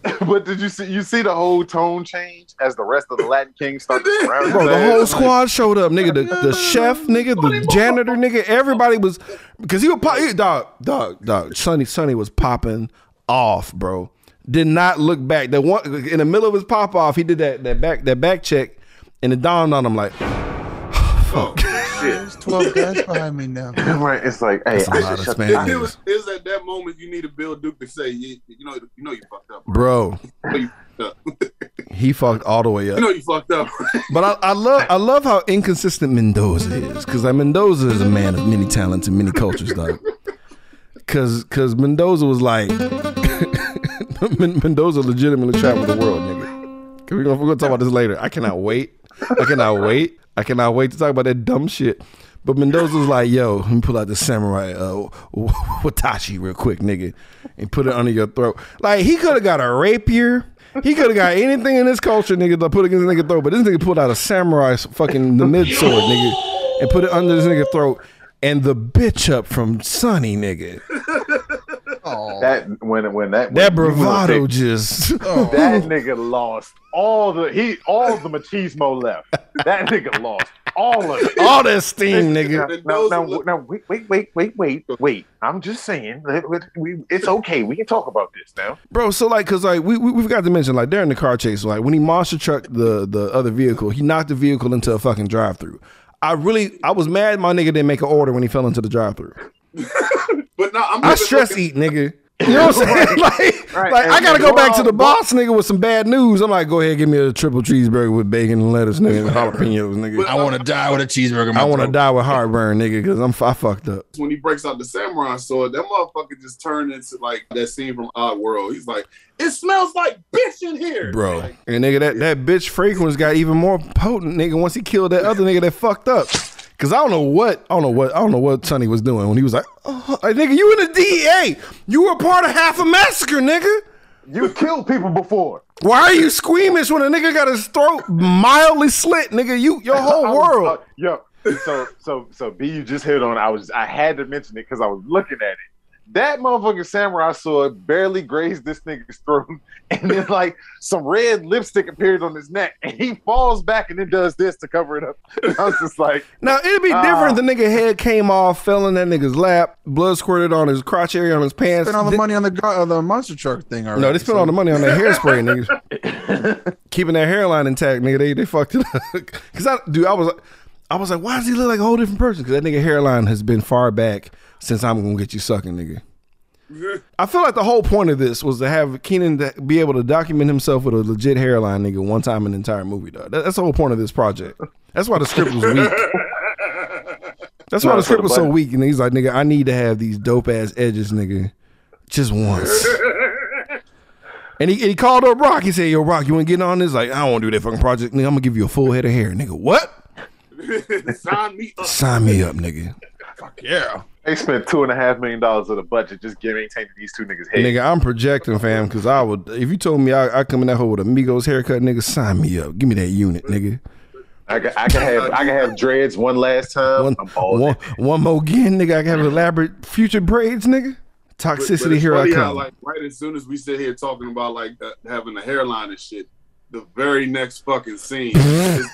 <laughs> but did you see you see the whole tone change as the rest of the Latin Kings start to <laughs> surround Bro, the ass? whole squad showed up, nigga. The, the chef, nigga, the janitor, nigga. Everybody was because he was pop, he- dog, dog, dog. Sonny, Sonny was popping off, bro. Did not look back. The one in the middle of his pop off, he did that that back that back check, and it dawned on him like, <sighs> fuck. <laughs> There's 12 guys behind me now. <laughs> Right, it's like, hey, That's a I should of shut Spanish. the- It was at that moment you need a Bill Duke to say, you, you know, you know you fucked up, bro. You know you fucked up. <laughs> He fucked all the way up. You know you fucked up. But I, I love I love how inconsistent Mendoza is because like Mendoza is a man of many talents and many cultures, dog. Cause cause Mendoza was like Men- <laughs> Mendoza legitimately traveled the world, nigga. We're gonna, we're gonna talk about this later. I cannot wait. I cannot wait. I cannot wait to talk about that dumb shit. But Mendoza was like, yo, let me pull out the samurai uh, wakizashi real quick, nigga, and put it under your throat. Like, he could have got a rapier. He could have got anything in this culture, nigga, to put against this nigga throat. But this nigga pulled out a samurai fucking the mid sword, nigga, and put it under this nigga throat. And the bitch up from Sonny, nigga. Oh, that when when that That when he was a bravado big- just. <laughs> that oh. nigga lost all the he all the machismo left. That nigga lost all of it. All that steam, nigga. Now, now, now, now, wait, wait, wait, wait, wait, wait. I'm just saying, let- let- it's okay. We can talk about this now. Bro, so like, cause like we, we we forgot to mention like during the car chase, like when he monster trucked the the other vehicle, he knocked the vehicle into a fucking drive through. I really, I was mad my nigga didn't make an order when he fell into the drive through. <laughs> But no, I'm I stress looking- eat, nigga. <laughs> You know what I'm saying? <laughs> like, Right, like I gotta go go back to the boss nigga with some bad news. I'm like, go ahead, give me a triple cheeseburger with bacon and lettuce, nigga, and jalapenos, nigga. I want to uh, die with a cheeseburger. in my I want to die with heartburn, nigga, because I'm I fucked up. when he breaks out the samurai sword, that motherfucker just turned into like that scene from Odd World. He's like, "It smells like bitch in here, bro. Like, and nigga, that, that bitch fragrance got even more potent, nigga. Once he killed that other nigga that fucked up. Cause I don't know what I don't know what I don't know what Sonny was doing when he was like, oh, like, nigga, you in the DEA, you were part of half a massacre, nigga. You killed people before. Why are you squeamish when a nigga got his throat mildly slit, nigga? You your <laughs> whole was- world. uh, yo, so so so B, you just hit on. I was I had to mention it because I was looking at it. That motherfucking samurai sword barely grazed this nigga's throat, <laughs> and then like some red lipstick appears on his neck, and he falls back and then does this to cover it up. And I was just like, Now it'd be Ah. different. The nigga head came off, fell in that nigga's lap, blood squirted on his crotch area on his pants. Spent all the Di- money on the go- uh, the monster truck thing already. No, they spent so- all the money on that hairspray, niggas. <laughs> <laughs> Keeping that hairline intact, nigga. They they fucked it up. Cause I, dude, I was, I was like, why does he look like a whole different person? Cause that nigga hairline has been far back since I'm gonna get you sucking, nigga. I feel like the whole point of this was to have Keenen be able to document himself with a legit hairline, nigga, one time in the entire movie, dog. That- That's the whole point of this project. That's why the script was weak. That's why the script was so weak. And he's like, nigga, I need to have these dope ass edges, nigga, just once. <laughs> And he, and he called up Rock. He said, "Yo, Rock, you want to get on this? Like, I don't want to do that fucking project. Nigga, I'm gonna give you a full head of hair, nigga. What? <laughs> sign me up. Sign me up, nigga. Fuck yeah. They spent two and a half million dollars of the budget just getting maintaining these two niggas' heads. Nigga, I'm projecting, fam, because I would. If you told me I, I come in that hole with Amigos haircut, nigga, sign me up. Give me that unit, nigga. I can, I can have I can have dreads one last time. One, I'm bald. one, one more again, nigga. I can have elaborate future braids, nigga. But- but Toxicity, here I funny how, come. like right as soon as we sit here talking about like uh, having a hairline and shit, the very next fucking scene <laughs> is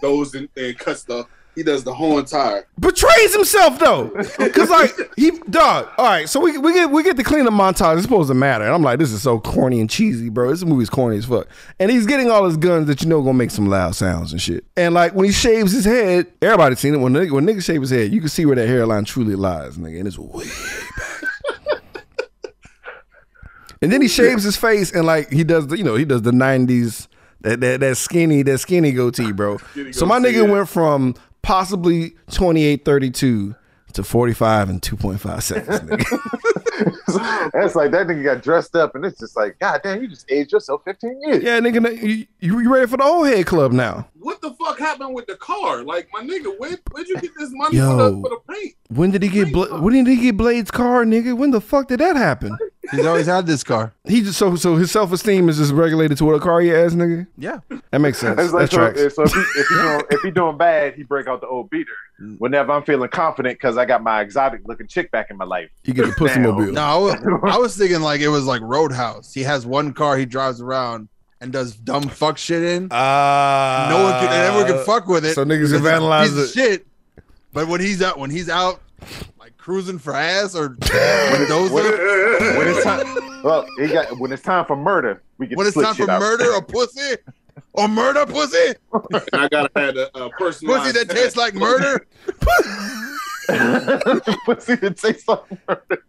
goes in and cuts the. He does the whole entire. betrays himself though, <laughs> because like he dog. All right, so we we get we get the cleanup montage. It's supposed to matter, and I'm like, this is so corny and cheesy, bro. This movie's corny as fuck. And he's getting all his guns that you know gonna make some loud sounds and shit. And like when he shaves his head, everybody's seen it. When nigga, when nigga shave his head, you can see where that hairline truly lies, nigga, and it's way back. <laughs> and then he shaves his face, and like he does, the, you know, he does the '90s. That, that that skinny that skinny goatee, bro. Skinny so my nigga went from possibly 28 32 to 45 and 2.5 seconds. Nigga. <laughs> That's like that nigga got dressed up, and it's just like, God damn, you just aged yourself 15 years. yeah, nigga, you, you you ready for the old head club now? What the fuck happened with the car? Like my nigga, where where'd you get this money Yo. for the for the paint? When did he get Bla- when did he get Blade's car, nigga? When the fuck did that happen? He's always had this car. He just so so his self esteem is just regulated to what a car he has, nigga. Yeah. That makes sense. <laughs> It's That so, tracks. so if, he, if, he doing, if he doing bad, he break out the old beater. Whenever I'm feeling confident because I got my exotic looking chick back in my life. He get the pussy mobile. No, I was, I was <laughs> thinking like it was like Roadhouse. He has one car he drives around and does dumb fuck shit in. Ah, no one can, and everyone can fuck with it. so niggas because have analyzed he's it. Shit. But when he's out, when he's out, like cruising for ass or those <laughs> When, when it's time, <laughs> well, he got when it's time for murder, we can when it's split time for out. murder or <laughs> pussy or murder pussy, I gotta have a, a personalized pussy that tastes like murder. Pussy that tastes like murder.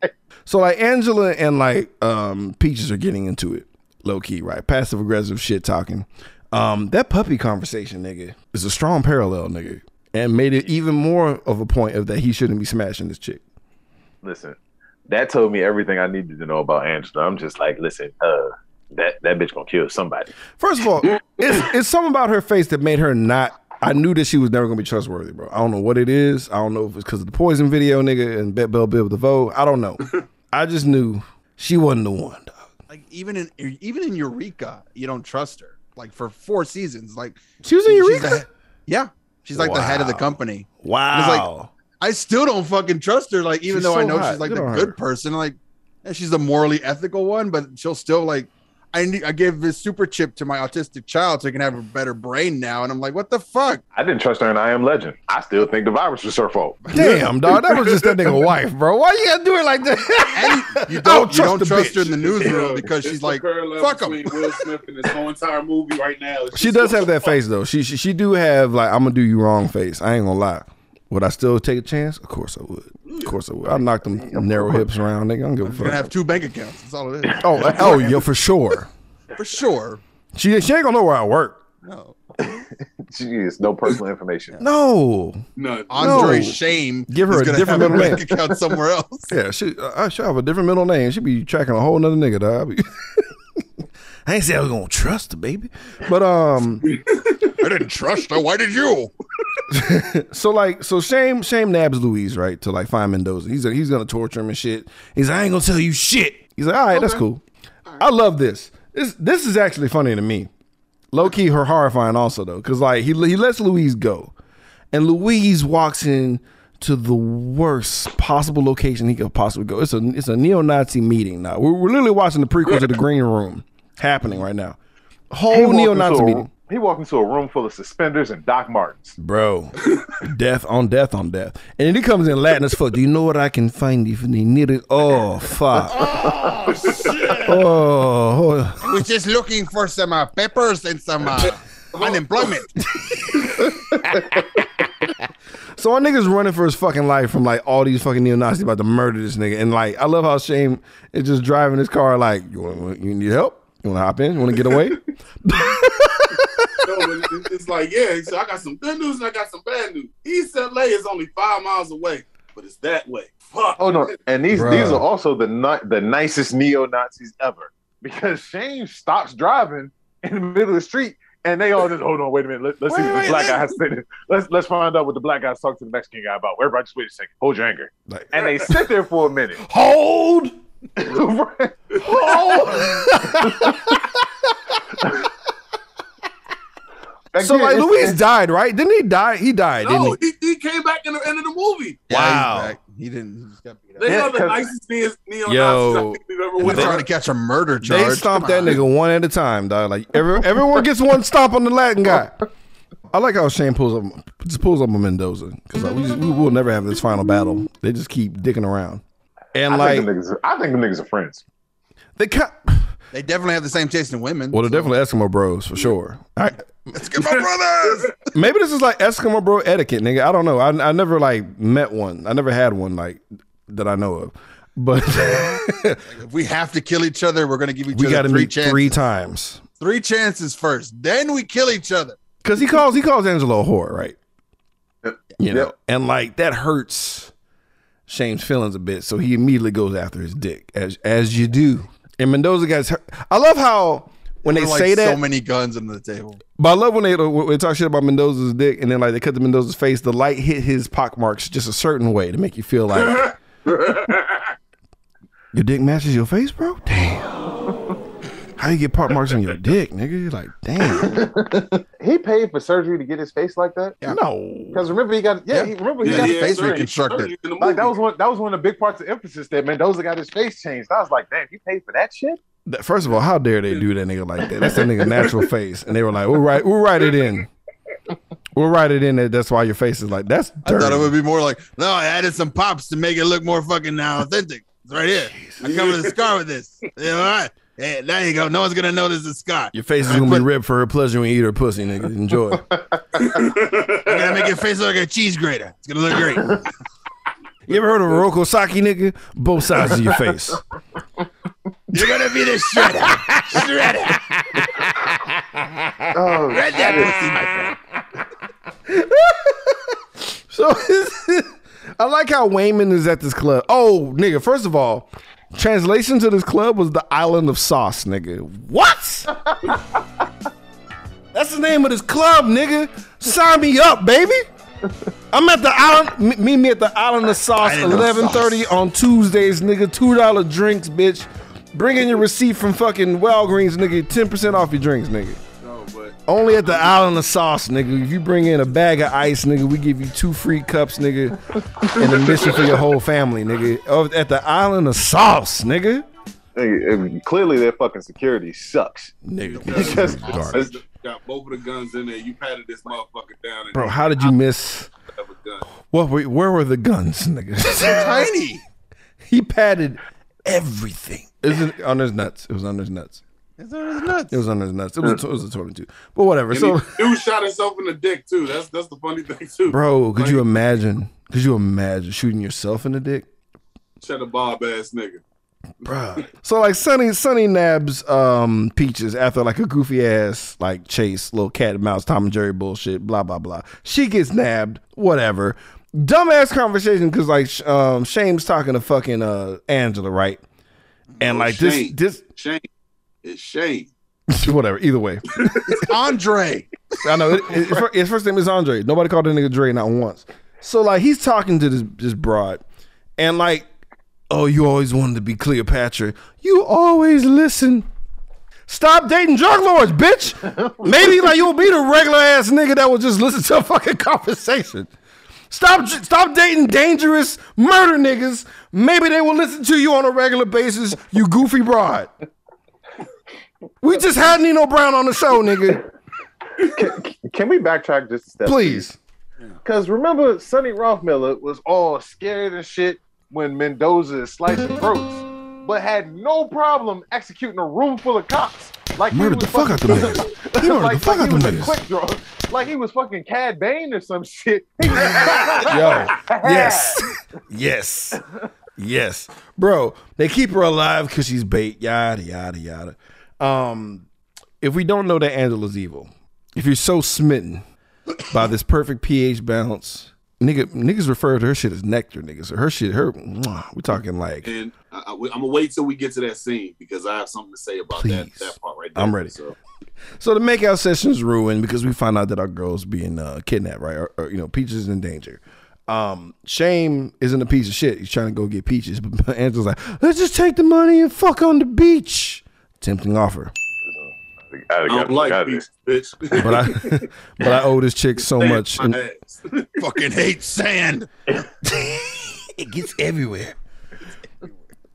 So like Angela and like um Peaches are getting into it, low key, right? Passive aggressive shit talking. Um, that puppy conversation, nigga, is a strong parallel, nigga, and made it even more of a point of that he shouldn't be smashing this chick. Listen, that told me everything I needed to know about Angela. I'm just like, listen, uh, that that bitch gonna kill somebody. First of all, <laughs> it's it's something about her face that made her not. I knew that she was never gonna be trustworthy, bro. I don't know what it is. I don't know if it's because of the poison video, nigga, and Bet Bell Biv DeVoe. I don't know. <laughs> I just knew she wasn't the one, dog. Like even in even in Eureka, you don't trust her. Like for four seasons, like She was in she's Eureka. the- yeah, she's like the head of the Wow. company. Wow. I still don't fucking trust her. Like even She's though I know hot. she's like Good the good her. person, like and she's the morally ethical one, but she'll still like. I need, I gave this super chip to my autistic child so he can have a better brain now, and I'm like, what the fuck? I didn't trust her in I Am Legend. I still think the virus was her fault. <laughs> Damn, dog. That was just that nigga wife, bro. Why you gotta do it like that? And you I <laughs> don't, you don't the trust her in the newsroom Yo, because she's like, fuck fuck 'em. between Will Smith and this whole entire movie right now. She does have that face though. She, she she do have like I'm gonna do you wrong face. I ain't gonna lie. Would I still take a chance? Of course I would. Of course I would. I knock them narrow hips around, nigga. I don't give a You're gonna have two bank accounts. That's all it is. Oh, <laughs> uh, oh, yeah, for sure. For sure. She she ain't gonna know where I work. No. <laughs> Jeez, no personal information. No. None. Andre No. Shame. Give her is a different have a middle bank account somewhere else. <laughs> Yeah, she uh, I should have a different middle name. She'd be tracking a whole nother nigga, dog. I ain't say I was gonna trust the baby. But um <laughs> I didn't trust her. Why did you? <laughs> so like so shame shame nabs Louise, right, to like find Mendoza. He's he's gonna torture him and shit. He's like, I ain't gonna tell you shit. He's like, all right, that's cool. I love this. This this is actually funny to me. Low key, her horrifying also though, because like he he lets Louise go, and Louise walks in to the worst possible location he could possibly go. It's a it's a neo Nazi meeting now. We're, we're literally watching the prequel to the <laughs> Green Room happening right now. He Whole walked neo into Nazi a- meeting. He walked into a room full of suspenders and Doc Martens. Bro, death on death on death. And then he comes in Latin as fuck. Do you know what I can find if they need it? Oh, fuck. <laughs> Oh, shit. Oh, I was just looking for some uh, peppers and some uh, <laughs> unemployment. <laughs> So our nigga's running for his fucking life from like all these fucking neo Nazis about to murder this nigga. And like, I love how Shame is just driving his car like, you, want, you need help? You want to hop in? You want to get away? <laughs> No, it's like, yeah, so I got some good news and I got some bad news. East LA is only five miles away, but it's that way. Fuck. Oh no! And these Bruh. these are also the ni- the nicest neo Nazis ever because Shane stops driving in the middle of the street and they all just oh, hold on. Wait a minute. Let, us see what the black let- guy has to say. Let's let's find out what the black guys talk to the Mexican guy about. Everybody, just wait a second. Hold your anger. Like, And they <laughs> sit there for a minute. hold! Right. So like it's- Louise died, right? Didn't he die? He died, No, didn't he? he, he came back in the end of the movie. Wow. he's. He didn't. Just got beat up. They Yeah, are the 'cause- nicest neo Nazis Yo. I think we've ever We're trying to catch a murder charge. They stomped Come that nigga one at a time, dog. Like every, everyone gets one stomp on the Latin guy. I like how Shane pulls up, just pulls up on Mendoza because like, we, just, we will never have this final battle. They just keep dicking around, and I like think the niggas. I think the niggas are friends. they cut. They definitely have the same taste in women. Well, they're definitely Eskimo Bros for sure. I, Let's get my brothers. <laughs> maybe this is like Eskimo Bro etiquette, nigga. I don't know. I, I never like met one. I never had one like that I know of. But <laughs> if we have to kill each other, we're gonna give each we other three meet chances. three times Three chances first, then we kill each other. because he calls he calls Angelo a whore, right? You know, Yep. and like that hurts Shane's feelings a bit, so he immediately goes after his dick, as as you do. And Mendoza guys. I love how when they like, say that, so many guns on the table. but I love when they uh, when they talk shit about Mendoza's dick, and then like they cut to Mendoza's face, the light hit his pock marks just a certain way to make you feel like <laughs> your dick matches your face, bro. Damn. How you get part marks on your dick, nigga? You're like, damn. <laughs> He paid for surgery to get his face like that. No. Because remember he got yeah, Yeah. He, remember he Yeah, got he his face face he reconstructed. surgery in the like that was one that was one of the big parts of emphasis there, man. Those that got his face changed. I was like, damn, you paid for that shit? That- First of all, how dare they do that nigga like that? That's that nigga natural face, and they were like, "We'll write, we'll write it in, we'll write it in." That that's why your face is like that's dirty. I thought it would be more like, no, I added some pops to make it look more fucking now authentic. It's right here. I covered the scar with this. Yeah, all right. Hey, there you go. No one's gonna notice the scar. Your face is gonna be ripped for her pleasure when you eat her pussy, nigga. Enjoy. I'm <laughs> gonna make your face look like a cheese grater. It's gonna look great. You ever heard of a Roko Saki, nigga? Both sides of your face. You're gonna be the shredder. Shredder. Oh, Shred that pussy, my friend. So <laughs> I like how Wayman is at this club. Oh, nigga, first of all, translation to this club was the Island of Sauce, nigga. What? That's the name of this club, nigga. Sign me up, baby. I'm at the island. Meet me at the Island of Sauce, 11:30 on Tuesdays, nigga. Two dollar drinks, bitch. Bring in your receipt from fucking Walgreens, nigga. Ten percent off your drinks, nigga. No, but Only at the Island of Sauce, nigga. If you bring in a bag of ice, nigga, we give you two free cups, nigga, and a mission for your whole family, nigga. At the Island of Sauce, nigga. Hey, hey, clearly their fucking security sucks. Nigga, <laughs> It's just- garbage. got both of the guns in there. You patted this motherfucker down. And Bro, how did you miss? have a gun. What? were- Where were the guns, nigga? Tiny. <laughs> he patted everything. Is it on his nuts? It was on his nuts. It's nuts. It was on his nuts. It was, it was a twenty-two. But whatever. And So, he, dude shot himself in the dick too. That's that's the funny thing too. bro, could you imagine? Could you imagine shooting yourself in the dick? Shut a bob ass nigga. Bruh. <laughs> So like Sonny Sonny nabs um Peaches after like a goofy ass like chase, little cat and mouse, Tom and Jerry bullshit, blah blah blah. She gets nabbed, whatever. Dumbass conversation because like um Shane's talking to fucking uh Angela, right? And like Shane. this Shane. It's Shane. <laughs> whatever, either way. It's Andre. I know it, it- his his first name is Andre. Nobody called the nigga Dre not once. So like he's talking to this this broad, and like, oh, you always wanted to be Cleopatra. You always listen. Stop dating drug lords, bitch. <laughs> Maybe like you'll be the regular ass nigga that will just listen to a fucking conversation. Stop stop dating dangerous murder niggas. Maybe they will listen to you on a regular basis. You goofy broad. We just had Nino Brown on the show, nigga. Can we backtrack just a step? Please. Because remember, Sonny Rothmiller was all scared and shit when Mendoza is slicing throats, but had no problem executing a room full of cops. Like he Murdered was the fuck out niggas. <laughs> He murdered like, the fuck like out he them was a niggas. quick draw. Like he was fucking Cad Bane or some shit. <laughs> Yo, yes, yes, yes, bro. They keep her alive because she's bait. Yada yada yada. Um, if we don't know that Angela's evil, if you're so smitten by this perfect pH balance, nigga, niggas refer to her shit as nectar, niggas. Her shit, her, mwah, we talking like And I, I, I'm gonna wait till we get to that scene because I have something to say about that that part right there. I'm ready. So So the makeout session's ruined because we find out that our girl's being uh, kidnapped, right? Or, or, you know, Peaches is in danger. Um, Shame isn't a piece of shit. He's trying to go get Peaches, <laughs> but Angela's like, let's just take the money and fuck on the beach. Tempting offer, I I don't like beats, bitch. <laughs> but I, but I owe this chick so much, and <laughs> Fucking hate sand. <laughs> it gets everywhere.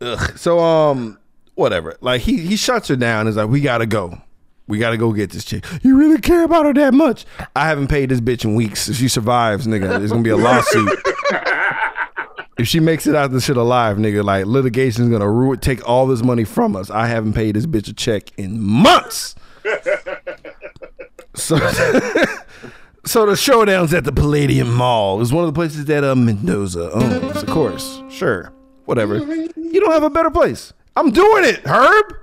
Ugh. So um, whatever. Like he he shuts her down. Is like, we gotta go. We gotta go get this chick. You really care about her that much? I haven't paid this bitch in weeks. If she survives, nigga, there's gonna be a lawsuit. If she makes it out this shit alive, nigga, like litigation's gonna ruin, take all this money from us. I haven't paid this bitch a check in months. <laughs> so, <laughs> so the showdown's at the Palladium Mall. It's one of the places that uh, Mendoza owns, of course. Sure, whatever. You don't have a better place. I'm doing it, Herb.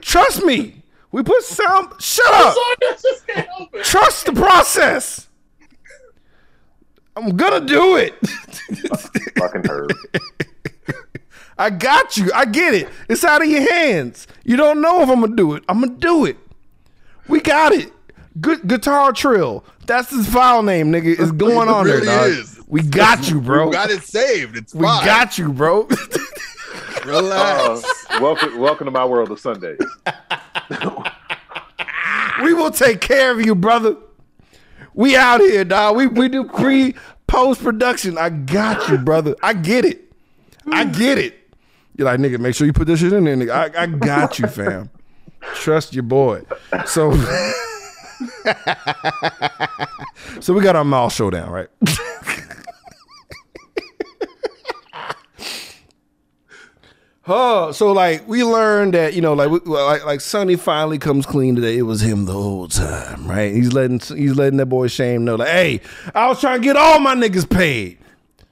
Trust me. We put sound. Shut up. Trust the process. I'm gonna do it. <laughs> fucking herb. I got you. I get it. It's out of your hands. You don't know if I'm gonna do it. I'm gonna do it. We got it. Good guitar trill. That's his file name, nigga. It's <laughs> going on really there, dog. is. We got you, bro. We got it saved. It's We fine. got you, bro. <laughs> Relax. Uh, welcome, welcome to my world of Sundays. we will take care of you, brother. We out here, dog. We we do pre post production. I got you, brother. I get it. I get it. You're like, nigga, make sure you put this shit in there, nigga. I, I got you, fam. Trust your boy. So, <laughs> so we got our mall showdown, right? <laughs> Oh, so like we learned that you know, like we, like like Sonny finally comes clean today. It was him the whole time, right? He's letting he's letting that boy Shame know, like, hey, I was trying to get all my niggas paid,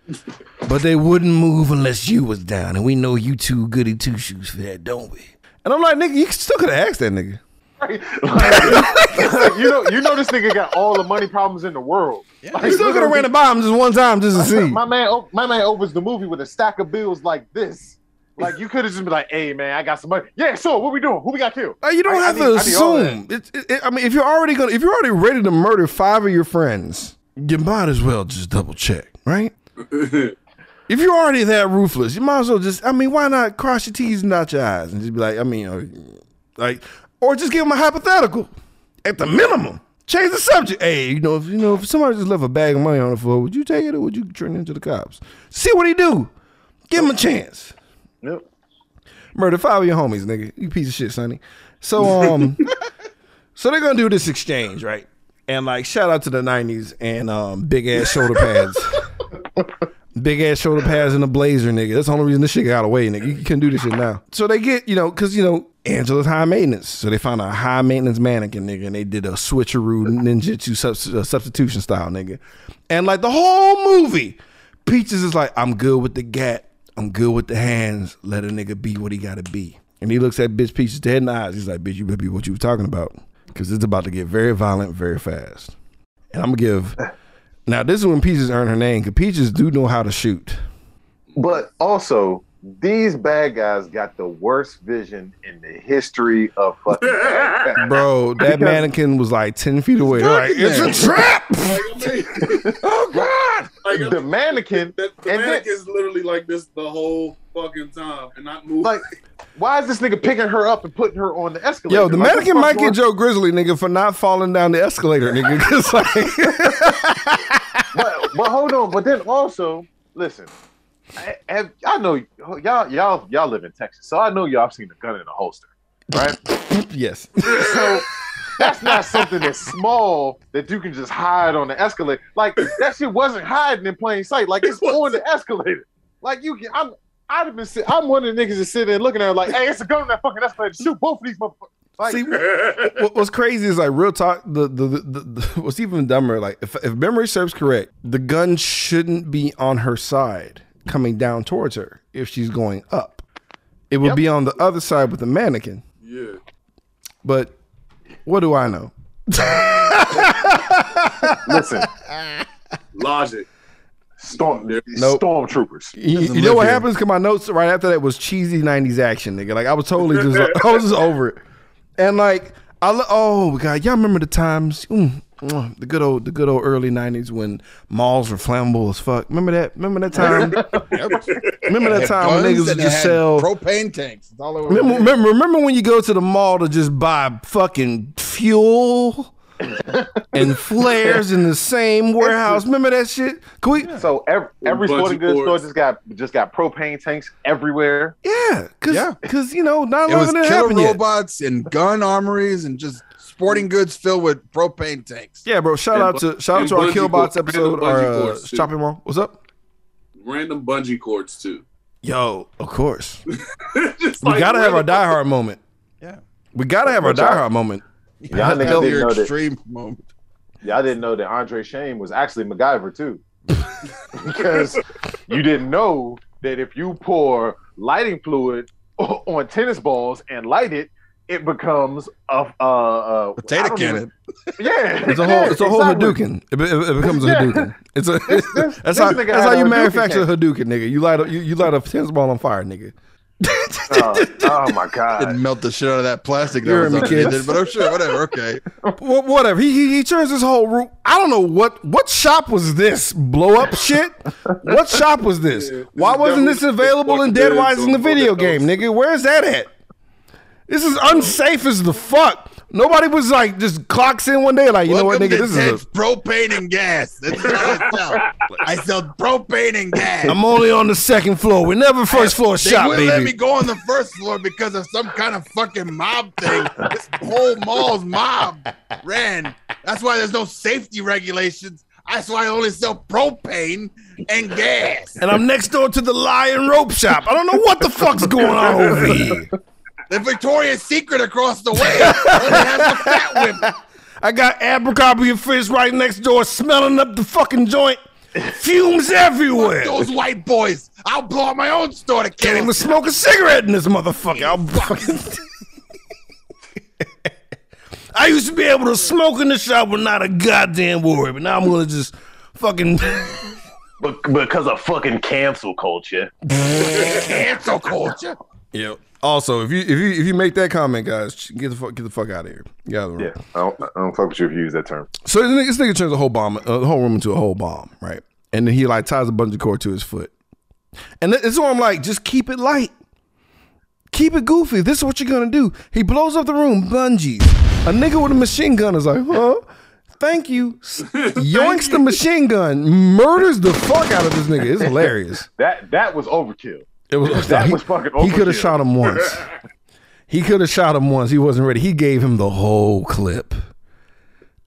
<laughs> but they wouldn't move unless you was down, and we know you two goody two shoes for that, don't we? And I'm like, nigga, you still could have asked that nigga. Like, <laughs> you know, you know, this nigga got all the money problems in the world. Like, You still could have ran it bomb just one time just to see. My man, my man opens the movie with a stack of bills like this. Like you could have just been like, "Hey man, I got some money. Yeah, sure. What we doing? Who we got killed? Like, you don't I- I have need- to I need assume. It's it, it- I mean, if you're already gonna, if you're already ready to murder five of your friends, you might as well just double check, right? <laughs> if you're already that ruthless, you might as well just. I mean, why not cross your T's and dot your I's and just be like, I mean, uh, like, or just give them a hypothetical at the minimum. Change the subject. Hey, you know, if you know, if somebody just left a bag of money on the floor, would you take it or would you turn it into the cops? See what he do. Give him a chance. Yep. Murder five of your homies, nigga. You piece of shit, Sonny. So um <laughs> so they're gonna do this exchange, right? And like shout out to the nineties and um big ass shoulder pads. <laughs> big ass shoulder pads and a blazer, nigga. That's the only reason this shit got away, nigga. You couldn't do this shit now. So they get, you know, cause you know, Angela's high maintenance. So they found a high maintenance mannequin, nigga, and they did a switcheroo ninjutsu subs- uh, substitution style, nigga. And like the whole movie, Peaches is like, I'm good with the gat. I'm good with the hands. Let a nigga be what he gotta be. And he looks at bitch pieces dead in the eyes. He's like, bitch, you better be what you were talking about. Cause it's about to get very violent very fast. And I'm gonna give now this is when Peaches earned her name, because Peaches do know how to shoot. But also, these bad guys got the worst vision in the history of <laughs> fucking. Bro, that Because- mannequin was like 10 feet away. They're like, it's a trap. <laughs> oh God! Like, the mannequin, The, the and then- literally like this the whole fucking time and not moving. like, why is this nigga picking her up and putting her on the escalator? Yo, the Like, mannequin might get Joe Grizzly, nigga, for not falling down the escalator, nigga. 'Cause, like, <laughs> but, but hold on. But then also, listen, I, have, I know y'all y'all y'all live in Texas, so I know y'all seen a gun in a holster, right? <laughs> yes. so that's not something that's small that you can just hide on the escalator. Like that shit wasn't hiding in plain sight. Like it's on the escalator. Like you can. I'm. I'd have been. sit- I'm one of the niggas that's sitting there looking at her like, hey, it's a gun on that fucking escalator. Shoot both of these motherfuckers. Like, See, what, what's crazy is like real talk. The the, the, the, the what's even dumber. Like if if memory serves correct, the gun shouldn't be on her side, coming down towards her. If she's going up, it would Yep. be on the other side with the mannequin. yeah. But what do I know? <laughs> listen, Logic. storm, Nope. stormtroopers. You, you know what here. happens? Cause my notes right after that was cheesy '90s action, nigga. Like I was totally just, I was just <laughs> over it. And like, I lo- oh god, y'all remember the times, mm, mm, the good old, the good old early '90s when malls were flammable as fuck. Remember that? Remember that time? <laughs> remember that time when niggas would just sell. propane tanks. That's all they were Remember, remember, remember when you go to the mall to just buy fucking fuel <laughs> and flares in the same warehouse? Remember that shit? Can we? So every, every sporting goods store just got just got propane tanks everywhere. Yeah, cause, Yeah. cause you know, not It was long didn't killer happen yet. robots and gun armories and just sporting goods filled with propane tanks. Yeah, bro. Shout And out to shout out to our Killbots episode, random our uh, cords, too. shopping mall. What's up? Random bungee cords too. Yo, of course. <laughs> We like gotta have our random- diehard moment. Yeah. We gotta have our Which I- diehard moment. Y'all niggas didn't your know that. extreme moment. Y'all didn't know that Andre Shane was actually MacGyver too, <laughs> because you didn't know that if you pour lighting fluid <laughs> on tennis balls and light it, it becomes a uh, uh, Potato I don't even- cannon. <laughs> Yeah, It's a whole it's a whole exactly. Hadouken. It, be- it becomes a Yeah. Hadouken. It's a <laughs> This- this- <laughs> that's this how that's how you Hadouken manufacture a. Hadouken, nigga. You light a you, you light a tennis ball on fire, nigga. Oh, oh my god! Didn't melt the shit out of that plastic that You was heard me, underneath kids. it, but oh sure, whatever. Okay. Wh- whatever. He, he he turns his whole room. I don't know what what shop was this blow up shit. What shop was this? Why wasn't this available in Dead dead, Wise in the video game, nigga? Where's that at? This is unsafe as the fuck. Nobody was like just clocks in one day like you know what, nigga? This is a, propane and gas. That's what I sell. <laughs> I sell propane and gas. I'm only on the second floor. We never first floor They shop, wouldn't let me go on the first floor because of some kind of fucking mob thing. This whole mall's mob ran. That's why there's no safety regulations. That's why I only sell propane and gas. And I'm next door to the lion rope shop. I don't know what the fuck's going on over here. <laughs> The Victoria's Secret across the way has the fat whip. I got Abercrombie and Fish right next door, smelling up the fucking joint. Fumes everywhere. Those white boys. I'll blow up my own store to Can't kill even smoke a cigarette in this motherfucker. I'll fucking. I used to be able to smoke in the shop with not a goddamn worry, but now I'm gonna just fucking. Because of fucking cancel culture. Cancel culture. Yeah. Also, if you if you if you make that comment, guys, get the fuck get the fuck out of here. Get out of the room. Yeah, I don't, I don't fuck with you if you use that term. So this nigga, this nigga turns the whole bomb, uh, the whole room into a whole bomb, right? And then he like ties a bungee cord to his foot, and it's so I'm like, just keep it light, keep it goofy. This is what you're gonna do. He blows up the room, bungees. A nigga with a machine gun is like, huh? Thank you. <laughs> Yoinks the machine gun, murders the fuck out of this nigga. It's <laughs> hilarious. That that was overkill. It was That he, was fucking He could have shot him once. <laughs> he could have shot him once. He wasn't ready. He gave him the whole clip.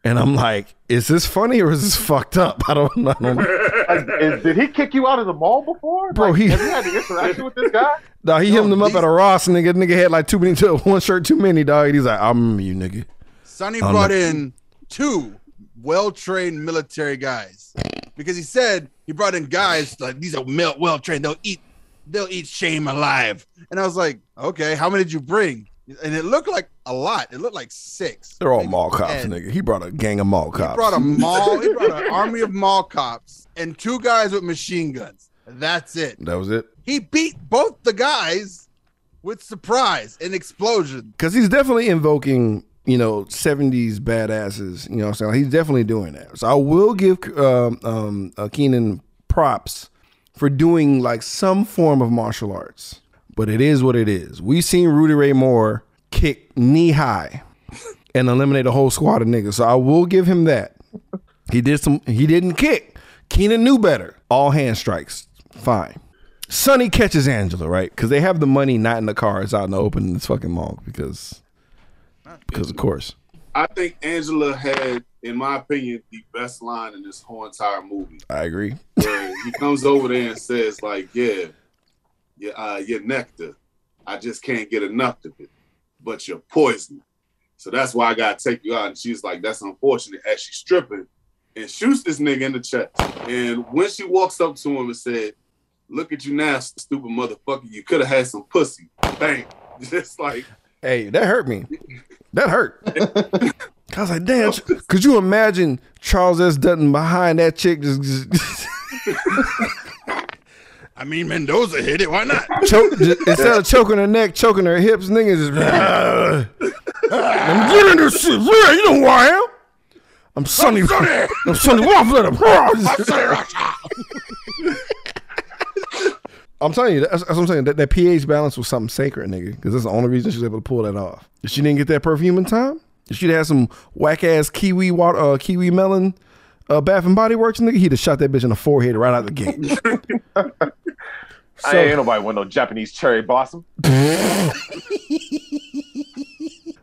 And I'm like, is this funny or is this fucked up? <laughs> I don't know. I don't know. Like, did he kick you out of the mall before? Bro, Like, he- have you had the interaction with this guy? <laughs> Dog, he hemmed him up at a Ross, and nigga. Nigga had like too many, one shirt too many, dog. He's like, I remember you, nigga. Sonny brought no. in two well-trained military guys because he said he brought in guys like these are well well trained. They'll eat they'll eat shame alive. And I was like, okay, how many did you bring? And it looked like a lot. It looked like six. They're all Maybe mall cops, nigga. He brought a gang of mall cops. He brought a mall. He brought an army of mall cops and two guys with machine guns. That's it. that was it. He beat both the guys with surprise and explosion. Because he's definitely invoking, you know, 70s badasses. You know what I'm saying? He's definitely doing that. So I will give um, um, uh, Keenen props for doing like some form of martial arts. But it is what it is. We've seen Rudy Ray Moore kick knee high <laughs> and eliminate a whole squad of niggas. So I will give him that. He did some, he didn't kick. Keenen knew better. All hand strikes. Fine. Sonny catches Angela, right? Because they have the money not in the car, it's out in the open in this fucking mall. Because, because of course. I think Angela had, in my opinion, the best line in this whole entire movie. I agree. Where he comes over there and says, like, yeah, yeah, uh, you're nectar. I just can't get enough of it. But you're poison. So that's why I gotta take you out. And she's like, that's unfortunate. As she's stripping and shoots this nigga in the chest. And when she walks up to him and said, Look at you now, stupid motherfucker. You could have had some pussy. Bang. <laughs> Just like Hey, that hurt me. That hurt. I was like, damn. Could you imagine Charles S. Dutton behind that chick just, just <laughs> I mean, Mendoza hit it. Why not? choke just, instead of choking her neck, choking her hips, niggas just I'm getting this shit. Yeah, you know who I am. I'm Sonny. I'm Sonny Waffle. I'm telling you, that's, that's what I'm saying. That, that pH balance was something sacred, nigga. Because that's the only reason she was able to pull that off. If she didn't get that perfume in time, if she'd had some whack ass kiwi water, uh, kiwi melon, uh, Bath and Body Works, nigga, he'd have shot that bitch in the forehead right out the gate. <laughs> I ain't nobody want no Japanese cherry blossom. <laughs>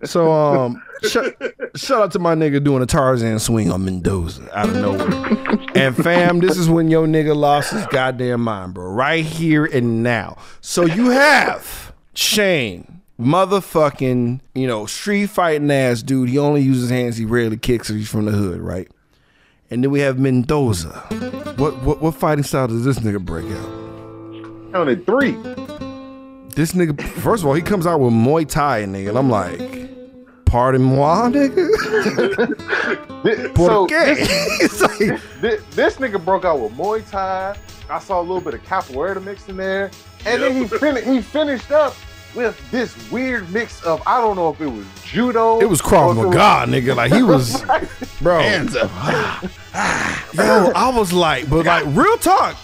So um, shout, shout out to my nigga doing a Tarzan swing on Mendoza out of nowhere. and fam, this is when your nigga lost his goddamn mind, bro. Right here and now. So you have Shane, motherfucking, you know, street fighting ass dude. He only uses hands. He rarely kicks. If he's from the hood, right? And then we have Mendoza. What what what fighting style does this nigga break out? Counted three. This nigga, first of all, he comes out with Muay Thai, nigga, and I'm like, pardon moi, nigga. Thi- <laughs> Por so qué? this, <laughs> like, thi- this nigga broke out with Muay Thai. I saw a little bit of capoeira mixed in there, and then he fin- he finished up with this weird mix of I don't know if it was judo. it was or Krav if it Maga, nigga. Like he <laughs> was, bro. Hands up. <sighs> Yo, I was like, but like, real talk.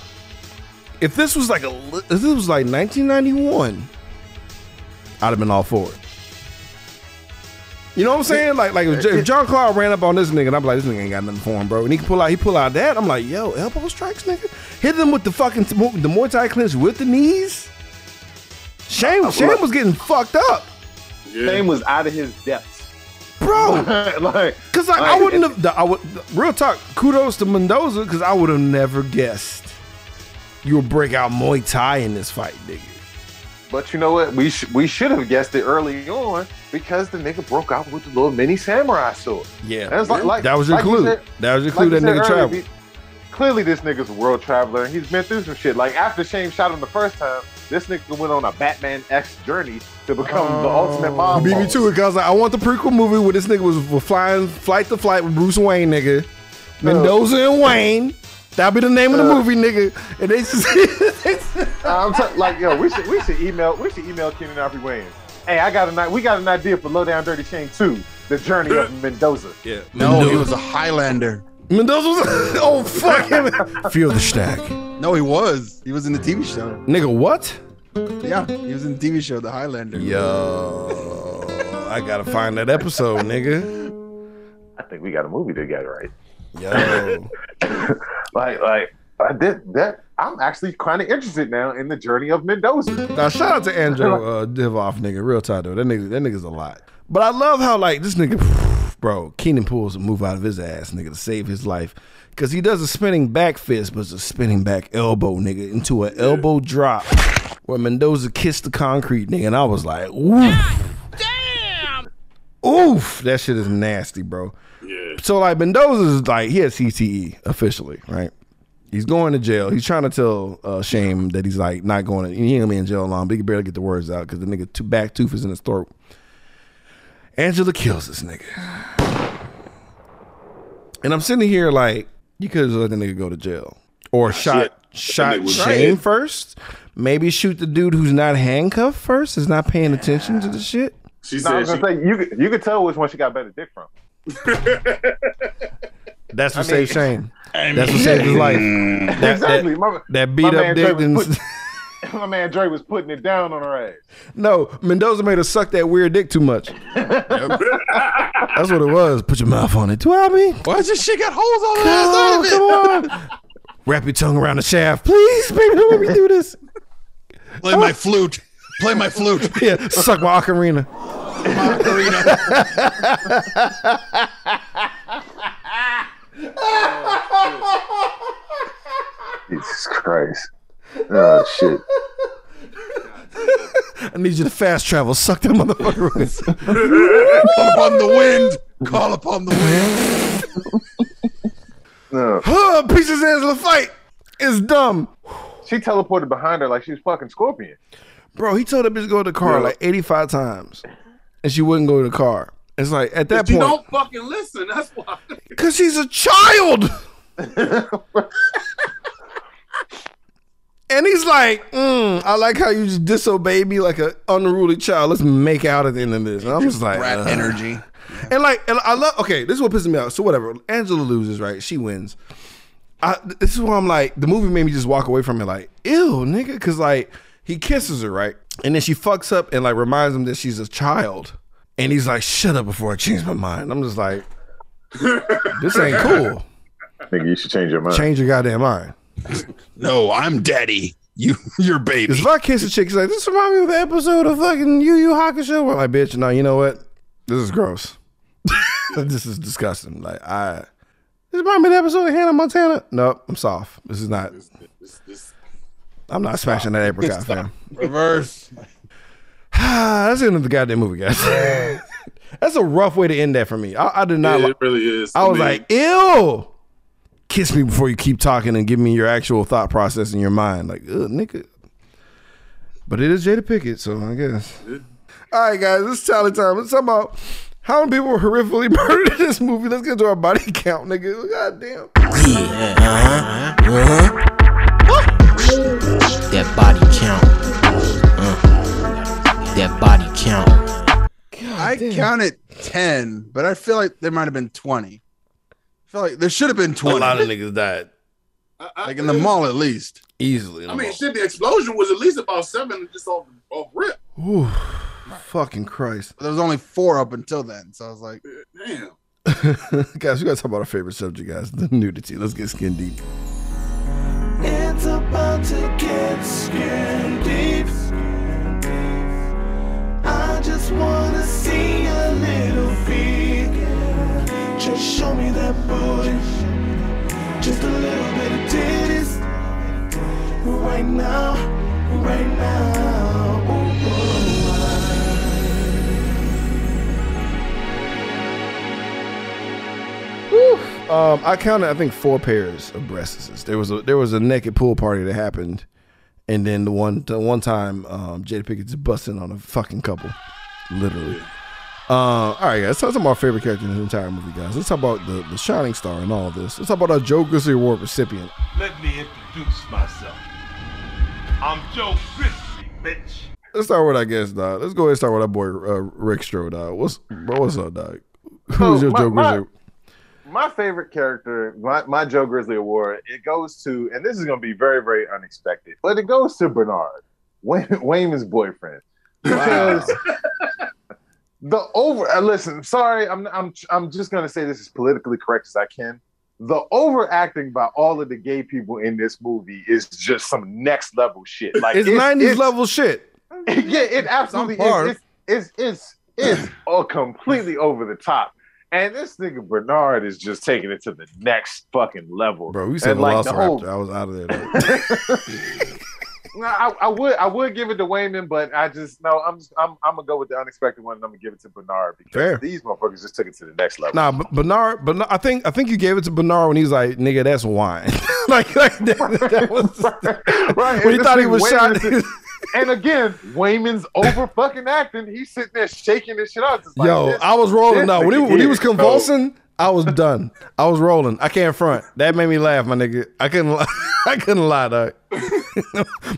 If this was like a, if this was like 1991, I'd have been all for it. You know what I'm saying? Like, like if, if John Claude ran up on this nigga, and I'm like, this nigga ain't got nothing for him, bro. And he can pull out, he pull out that. I'm like, yo, elbow strikes, nigga. Hit them with the fucking the Muay Thai clinch with the knees. Shane, Shane was getting fucked up, Shane was out of his depths. bro. <laughs> like Cause like, I wouldn't have. I would real talk. Kudos to Mendoza because I would have never guessed you would break out Muay Thai in this fight, nigga. But you know what? We sh- we should have guessed it early on because the nigga broke out with the little mini samurai sword. Yeah, That's like- like- that was your like clue. said- that was your clue. Like that nigga earlier, traveled. he- clearly, this nigga's a world traveler, and he's been through some shit. Like after Shane shot him the first time, this nigga went on a Batman X journey to become the ultimate mob. Beat me boss. to it because like, I want the prequel movie where this nigga was, was flying flight to flight with Bruce Wayne, nigga. Mendoza and Wayne. That'll be the name of the Uh. movie, nigga. And they just <laughs> I'm t- like, yo, we should we should email we should email Keenen Ivory Wayne. Hey, I got an ni- we got an idea for Low Down Dirty Shane 2, The Journey of <laughs> Mendoza. yeah. No, he was a Highlander. Mendoza was <laughs> oh fuck him. <laughs> Feel the stack, No, he was. He was in the TV show. nigga. What? Yeah, he was in the TV show, The Highlander. Yo, I gotta find that episode, nigga. I think we got a movie together, right? Yo, Like, like I did that. I'm actually kind of interested now in the journey of Mendoza. now shout out to Andrew uh, Divoff, nigga. Real talk though, that nigga, that nigga's a lot. But I love how like this nigga, <sighs> bro, Keenen pulls a move out of his ass, nigga, to save his life. Cause he does a spinning back fist, but it's a spinning back elbow, nigga, into an elbow drop where Mendoza kissed the concrete, nigga. And I was like, oof. Damn! Oof. That shit is nasty, bro. Yeah. So like Mendoza's like he has CTE officially, right? He's going to jail. He's trying to tell uh, Shame that he's like not going to. He ain't gonna be in jail long, but he can barely get the words out because the nigga two back tooth is in his throat. Angela kills this nigga, and I'm sitting here like you could have let the nigga go to jail or shot shot nigga was Shane right. first. Maybe shoot the dude who's not handcuffed first, is not paying attention to the shit. She No, I was gonna say you could, you could tell which one she got better dick from. <laughs> That's what I saved mean- Shane. That's what saved his life. That, that- exactly. my, that beat up dick was didn't. <laughs> my man Dre was putting it down on her ass. No, Mendoza made her suck that weird dick too much. That's what it was. Put your mouth on it. Do I mean? Why does this shit got holes all the come of it? on. Wrap your tongue around the shaft. Please, baby, don't let me do this. Play my flute. Play my flute. Yeah, suck my ocarina. <laughs> Jesus Christ. Oh shit. <laughs> I need you to fast travel. Suck that motherfucker. with. <laughs> Call upon the wind. Call upon the wind. No. oh, pieces hands of the fight. It's dumb. She teleported behind her like she was fucking Scorpion. Bro, he told that bitch to go to the car like 85 times. And she wouldn't go to the car. It's like at that But you point, don't fucking listen. That's why. <laughs> because she's a child. <laughs> and he's like, mm, I like how you just disobey me like an unruly child. Let's make out at the end of this. And I'm just like, Rat "Ugh." energy. And like, and I love. Okay, this is what pisses me out. So whatever. Angela loses, right? She wins. I, this is why I'm like, the movie made me just walk away from it, like, ew, nigga, because like he kisses her, right, and then she fucks up and like reminds him that she's a child, and he's like, shut up before I change my mind. I'm just like, this ain't cool. Nigga, you should change your mind. Change your goddamn mind. <laughs> No, I'm daddy. You, your baby. If I kiss a chick, she's like, this reminds me of the episode of fucking Yu Yu Hakusho. We're like, bitch, no, you know what? This is gross. <laughs> this is disgusting. Like, I. This reminds me of the episode of Hannah Montana. Nope, I'm soft. This is not. This- this- I'm not smashing that apricot, fam. Reverse. <sighs> That's the end of the goddamn movie, guys. <laughs> That's a rough way to end that for me. I, I did not. Yeah, li- it really is. I was mean, like, ew. Kiss me before you keep talking and give me your actual thought process in your mind. Like, ugh, nigga. But it is Jada Pinkett, so I guess. All right, guys, it's tally time. Let's talk about how many people were horrifically <laughs> murdered in this movie. Let's get to our body count, nigga. God damn. That body count. Uh, that body count. I counted 10, but I feel like there might have been 20. I feel like there should have been 20. A 20. lot of niggas died I, I, like in the mall, at least. easily. I mean, mall. shit. The explosion was at least about seven, just off off rip. Ooh, fucking Christ. But there was only four up until then. So I was like, Damn. <laughs> guys, we gotta talk about our favorite subject, guys. The nudity. Let's get skin deep. It's about to get skin deep. I just wanna show me that booty. Just a little bit of titties. Right now, right now. Um, I counted, I think, four pairs of breasts. There was a there was a naked pool party that happened, and then the one the one time um, Jada Pinkett just busting on a fucking couple, literally. Uh, all right, guys. Let's talk about our favorite character in the entire movie, guys. Let's talk about the, the shining star and all this. Let's talk about our Joe Grizzly Award recipient. Let me introduce myself. I'm Joe Grizzly, bitch. Let's start with, I guess, dog. Let's go ahead and start with our boy uh, Rick Stroh, dog. What's bro? What's up, dog? <laughs> Who's your my- Joe Grizzly? my favorite character, my, my Joe Grizzly Award, it goes to, and this is going to be very, very unexpected, but it goes to Bernard, Wayne, <laughs> Wayne's boyfriend. Because <laughs> the over, uh, listen, sorry, I'm, I'm, I'm just going to say this as politically correct as I can. The overacting by all of the gay people in this movie is just some next level shit. Like It's nineties level shit. <laughs> yeah, it absolutely is. It's, it's, it's, it's all completely over the top. And this nigga Bernard is just taking it to the next fucking level. Bro, we said And, like, the whole- I was out of there. <laughs> No, I, I would I would give it to Wayman, but I just no. I'm just, I'm I'm gonna go with the unexpected one. and I'm gonna give it to Bernard because Fair. these motherfuckers just took it to the next level. Nah, Bernard, but I think I think you gave it to Bernard when he's like, "Nigga, that's wine." <laughs> like, like that, that was <laughs> right? when he thought he was nigga shot. Is- and again, Wayman's over fucking acting. He's sitting there shaking this shit out. Like, Yo, I was rolling though. When he, when he was convulsing, I was done. I was rolling. I can't front. That made me laugh, my nigga. I couldn't. Lie. <laughs> I couldn't lie, dog. <laughs>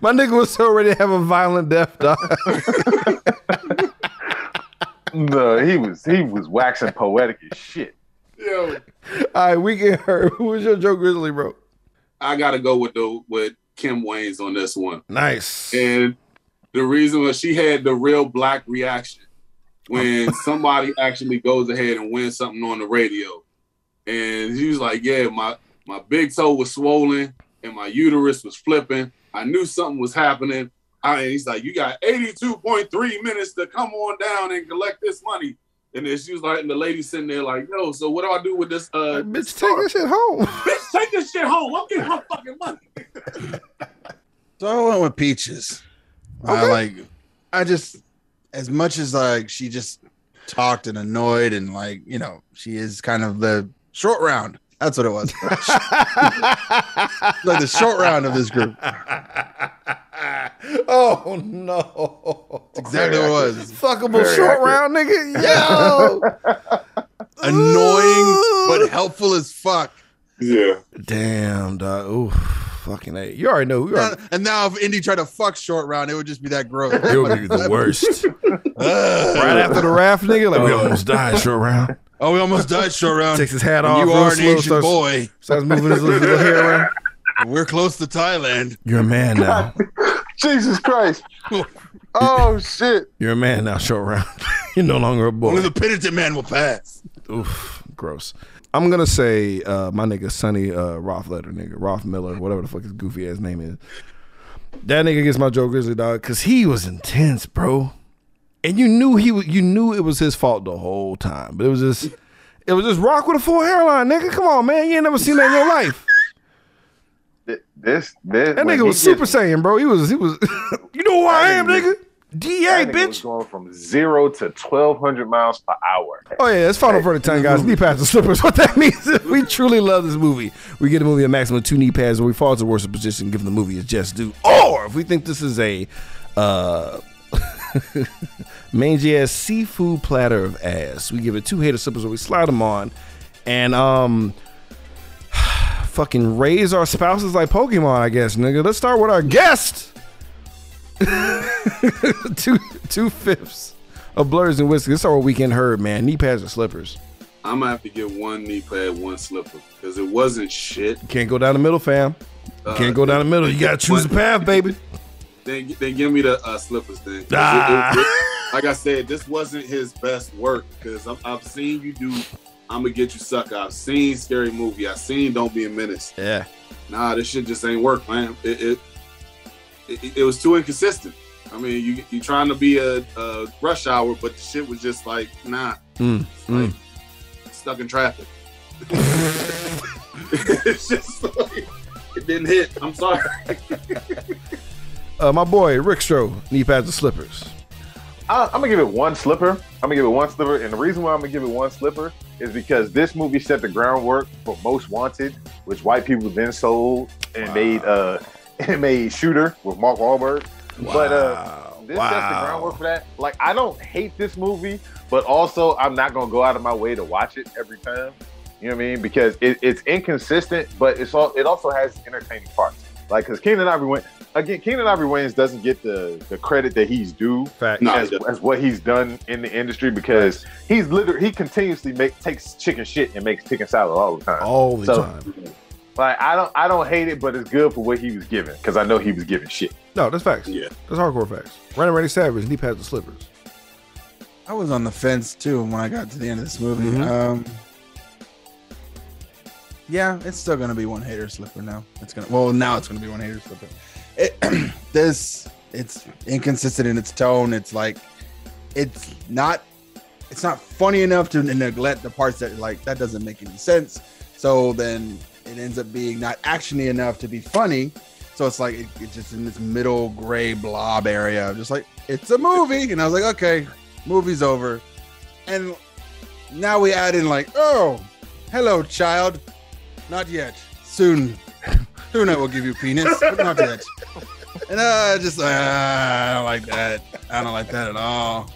my nigga was so ready to have a violent death, dog. <laughs> No, he was he was waxing poetic as shit. Yo, All right, we get her. Who was your Joe Grizzly, bro? I gotta go with the with Kim Wayans on this one. Nice. And the reason was she had the real black reaction when somebody actually goes ahead and wins something on the radio. And she was like, Yeah, my my big toe was swollen and my uterus was flipping. I knew something was happening. I, and he's like, You got 82.3 minutes to come on down and collect this money. And then she was like, and the lady sitting there like, yo, so what do I do with this? Uh, Bitch, take this shit home. <laughs> Bitch, take this shit home. I'm getting my fucking money. So I went with Peaches. I like, I just, as much as like she just talked and annoyed and like, you know, she is kind of the short round. That's what it was. <laughs> like the short round of this group. <laughs> oh no. That's exactly what it was. Fuckable Very short accurate. round, nigga. <laughs> Yo. Annoying, but helpful as fuck. Yeah. Damn, dog. Ooh, fucking a. You already know. who You Now- already, and now if Indy tried to fuck short round, it would just be that gross. it would be the <laughs> worst. right after the raft, nigga, like we oh. almost died short round. Oh, we almost died short round. Takes his hat And off. You real are an slow, Asian starts- boy. Starts moving his little, little hair around. <laughs> We're close to Thailand. You're a man now. <laughs> Jesus Christ! Oh shit! You're a man now, short round. You're no longer a boy. Only the penitent man will pass. Oof, gross. I'm gonna say uh, my nigga Sonny uh, Rothletter, nigga Rothmiller, whatever the fuck his goofy ass name is. That nigga gets my Joe Grizzly dog because he was intense, bro. And you knew he was, you knew it was his fault the whole time, but it was just, it was just rock with a full hairline, nigga. Come on, man, you ain't never seen that in your life. This this That nigga was Super gets- Saiyan, bro. He was, he was. <laughs> you know who I am, nigga nigga. Da, nigga was bitch. going from zero to twelve hundred miles per hour. Oh yeah, it's final verdict time, guys. Knee pads and slippers. <laughs> What that means is we truly love this movie. We get a movie a maximum of two knee pads, or we fall to the worst position, given the movie is just due. Or if we think this is a uh, <laughs> mangy ass seafood platter of ass, we give it two hater slippers, or we slide them on, and um, <sighs> fucking raise our spouses like Pokemon. I guess, nigga. Let's start with our guest. <laughs> two two fifths of blerds and whiskey. This is our weekend herd, man. Knee pads and slippers. I'm gonna have to get one knee pad, one slipper, because it wasn't shit. Can't go down the middle, fam. Uh, Can't go down the middle. You gotta choose a path, baby. <laughs> Then, then give me the uh, slippers then. 'Cause it- Ah. it- it- like I said, this wasn't his best work because I've seen you do. I'm gonna get you sucker. I've seen scary movie. I've seen Don't Be a Menace. Yeah. Nah, this shit just ain't work, man. It it, it, it was too inconsistent. I mean, you you trying to be a, a rush hour, but the shit was just like nah, Mm, mm. stuck in traffic. <laughs> it's just like, it didn't hit. I'm sorry. <laughs> Uh, my boy Rick Stro, knee pads and slippers. I, I'm gonna give it one slipper. I'm gonna give it one slipper, and the reason why I'm gonna give it one slipper is because this movie set the groundwork for Most Wanted, which white people then sold and made uh and made Shooter with Mark Wahlberg. But uh, this sets the Wow. groundwork for that. Like I don't hate this movie, but also I'm not gonna go out of my way to watch it every time. You know what I mean? Because it, it's inconsistent, but it's all it also has entertaining parts. Like because Keenen Ivory Wayne again, Keenen Ivory Wayans doesn't get the the credit that he's due Fact. No, as, he as what he's done in the industry because he's literally he continuously make takes chicken shit and makes chicken salad all the time. All the So- time. Like I don't I don't hate it, but it's good for what he was given because I know he was giving shit. No, that's facts. Yeah. That's hardcore facts. Running Ready Savage, knee pads or slippers. I was on the fence too when I got to the end of this movie. Mhm. Um, yeah, it's still gonna be one hater slipper now. It's gonna well now it's gonna be one hater slipper. It, <clears throat> this it's inconsistent in its tone. It's like it's not it's not funny enough to neglect the parts that like that doesn't make any sense. So then it ends up being not actiony enough to be funny. So it's like it, it's just in this middle gray blob area. Just like it's a movie, and I was like, okay, movie's over. And now we add in like, oh, hello, child. Not yet. Soon, soon I will give you penis, but not yet. And uh, just uh, I don't like that. I don't like that at all.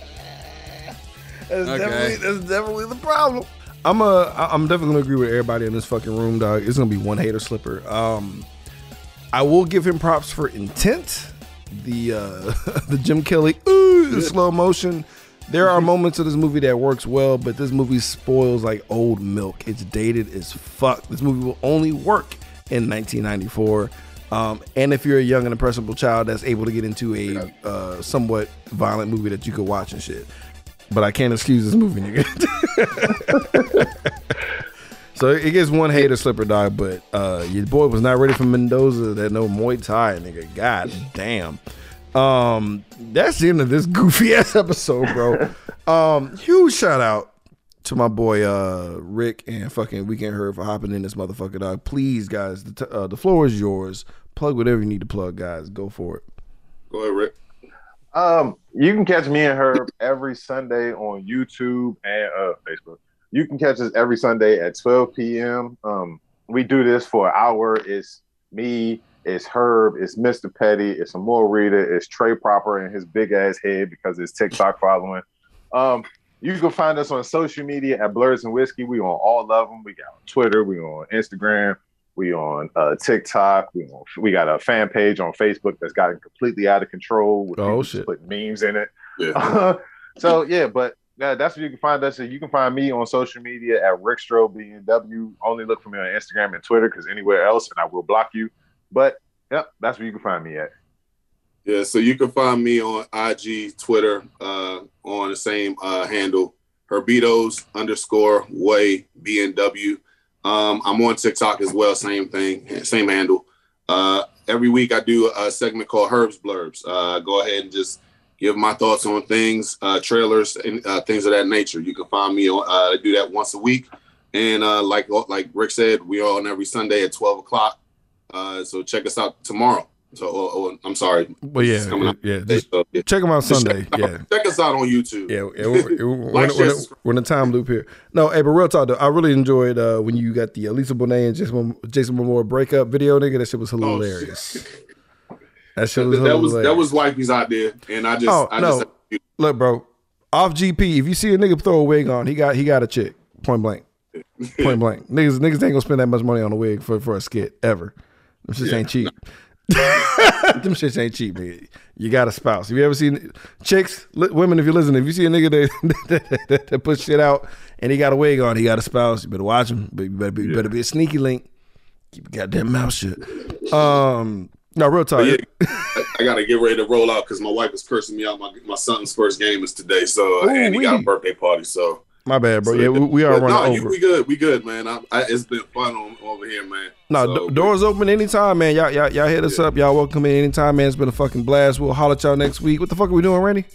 That's Okay. definitely that's definitely the problem. I'm a I'm definitely gonna agree with everybody in this fucking room, dog. It's gonna be one hater slipper. Um, I will give him props for intent. The uh <laughs> the Jim Kelly ooh the slow motion. There are moments of this movie that works well, but this movie spoils like old milk. It's dated as fuck. This movie will only work in 1994. Um, and if you're a young and impressionable child that's able to get into a uh, somewhat violent movie that you could watch and shit. But I can't excuse this movie, nigga. <laughs> so it gets one hater slipper dog, but uh, your boy was not ready for Mendoza. That no Muay Thai, nigga. God damn. Um, that's the end of this goofy ass episode, bro. um, huge shout out to my boy uh Rick and fucking Weekend Her for hopping in this motherfucker dog. Please, guys, the t- uh, the floor is yours. Plug whatever you need to plug, guys. Go for it. Go ahead, Rick. Um, you can catch me and her every Sunday on YouTube and uh Facebook. You can catch us every Sunday at 12 p.m. Um, we do this for an hour. It's me, it's Herb, it's Mr. Petty, it's Amore Reader, it's Trey Proper and his big ass head because it's TikTok following. Um, you can find us on social media at Blerds and Whiskey. We on all of them. We got Twitter, we on Instagram, we on uh, TikTok, we on, we got a fan page on Facebook that's gotten completely out of control. With Oh, people shit. Put memes in it. Yeah. <laughs> so yeah, but yeah, that's where you can find us. You can find me on social media at Rickstro BNW. Only look for me on Instagram and Twitter because anywhere else, and I will block you. But yep, that's where you can find me at. Yeah, so you can find me on IG, Twitter, uh, on the same uh, handle, Herbitos underscore way BNW. Um, I'm on TikTok as well, same thing, same handle. Uh, every week I do a segment called Herbs Blurbs. Uh, go ahead and just give my thoughts on things, uh, trailers, and uh, things of that nature. You can find me on. Uh, I do that once a week, and uh, like like Rick said, we are on every Sunday at 12 o'clock. Uh, so check us out tomorrow. So, oh, oh, I'm sorry. Well, yeah, It's coming out yeah. so, yeah. check them out Sunday. Check, Yeah. <laughs> check us out on YouTube. Yeah, yeah, we're, we're, Like, we're, share, we're, we're in a time loop here. No, hey, but real talk though, I really enjoyed uh, when you got the Elisa Bonet and Jason, Jason Momoa breakup video, nigga. That shit was hilarious. <laughs> that shit was Oh, that was that was wifey's idea, and I just Oh I no! just Look, bro, off GP. If you see a nigga throw a wig on, he got he got a chick. Point blank. Point <laughs> blank. Niggas niggas ain't gonna spend that much money on a wig for, for a skit ever. Them shits ain't cheap. <laughs> Them shits ain't cheap, nigga. You got a spouse. Have you ever seen chicks, li- women? If you listen, if you see a nigga <laughs> that, that, that puts shit out and he got a wig on, he got a spouse. You better watch him. But you better be, you better be a sneaky link. Keep your goddamn mouth shut. Um, no, real talk. yeah, I, I gotta get ready to roll out because my wife is cursing me out. My my son's first game is today, so and he got a birthday party. So My bad, bro. so Yeah, we, we are but running no, you- over. we good. We good, man. I, I, it's been fun on, over here, man. No, So, d- doors open anytime, man. Y'all, y'all, y'all hit us up. Y'all welcome in anytime, man. It's been a fucking blast. We'll holler at y'all next week. What the fuck are we doing, Randy?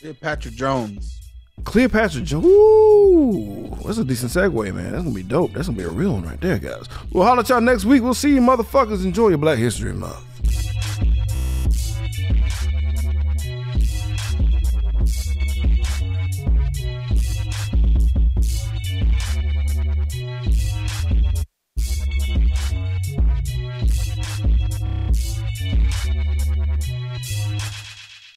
Yeah, Patrick Jones. Cleopatra Jones. Ooh, that's a decent segue, man. That's gonna be dope. That's gonna be a real one right there, guys. We'll holler at y'all next week. We'll see you, motherfuckers. Enjoy your Black History Month.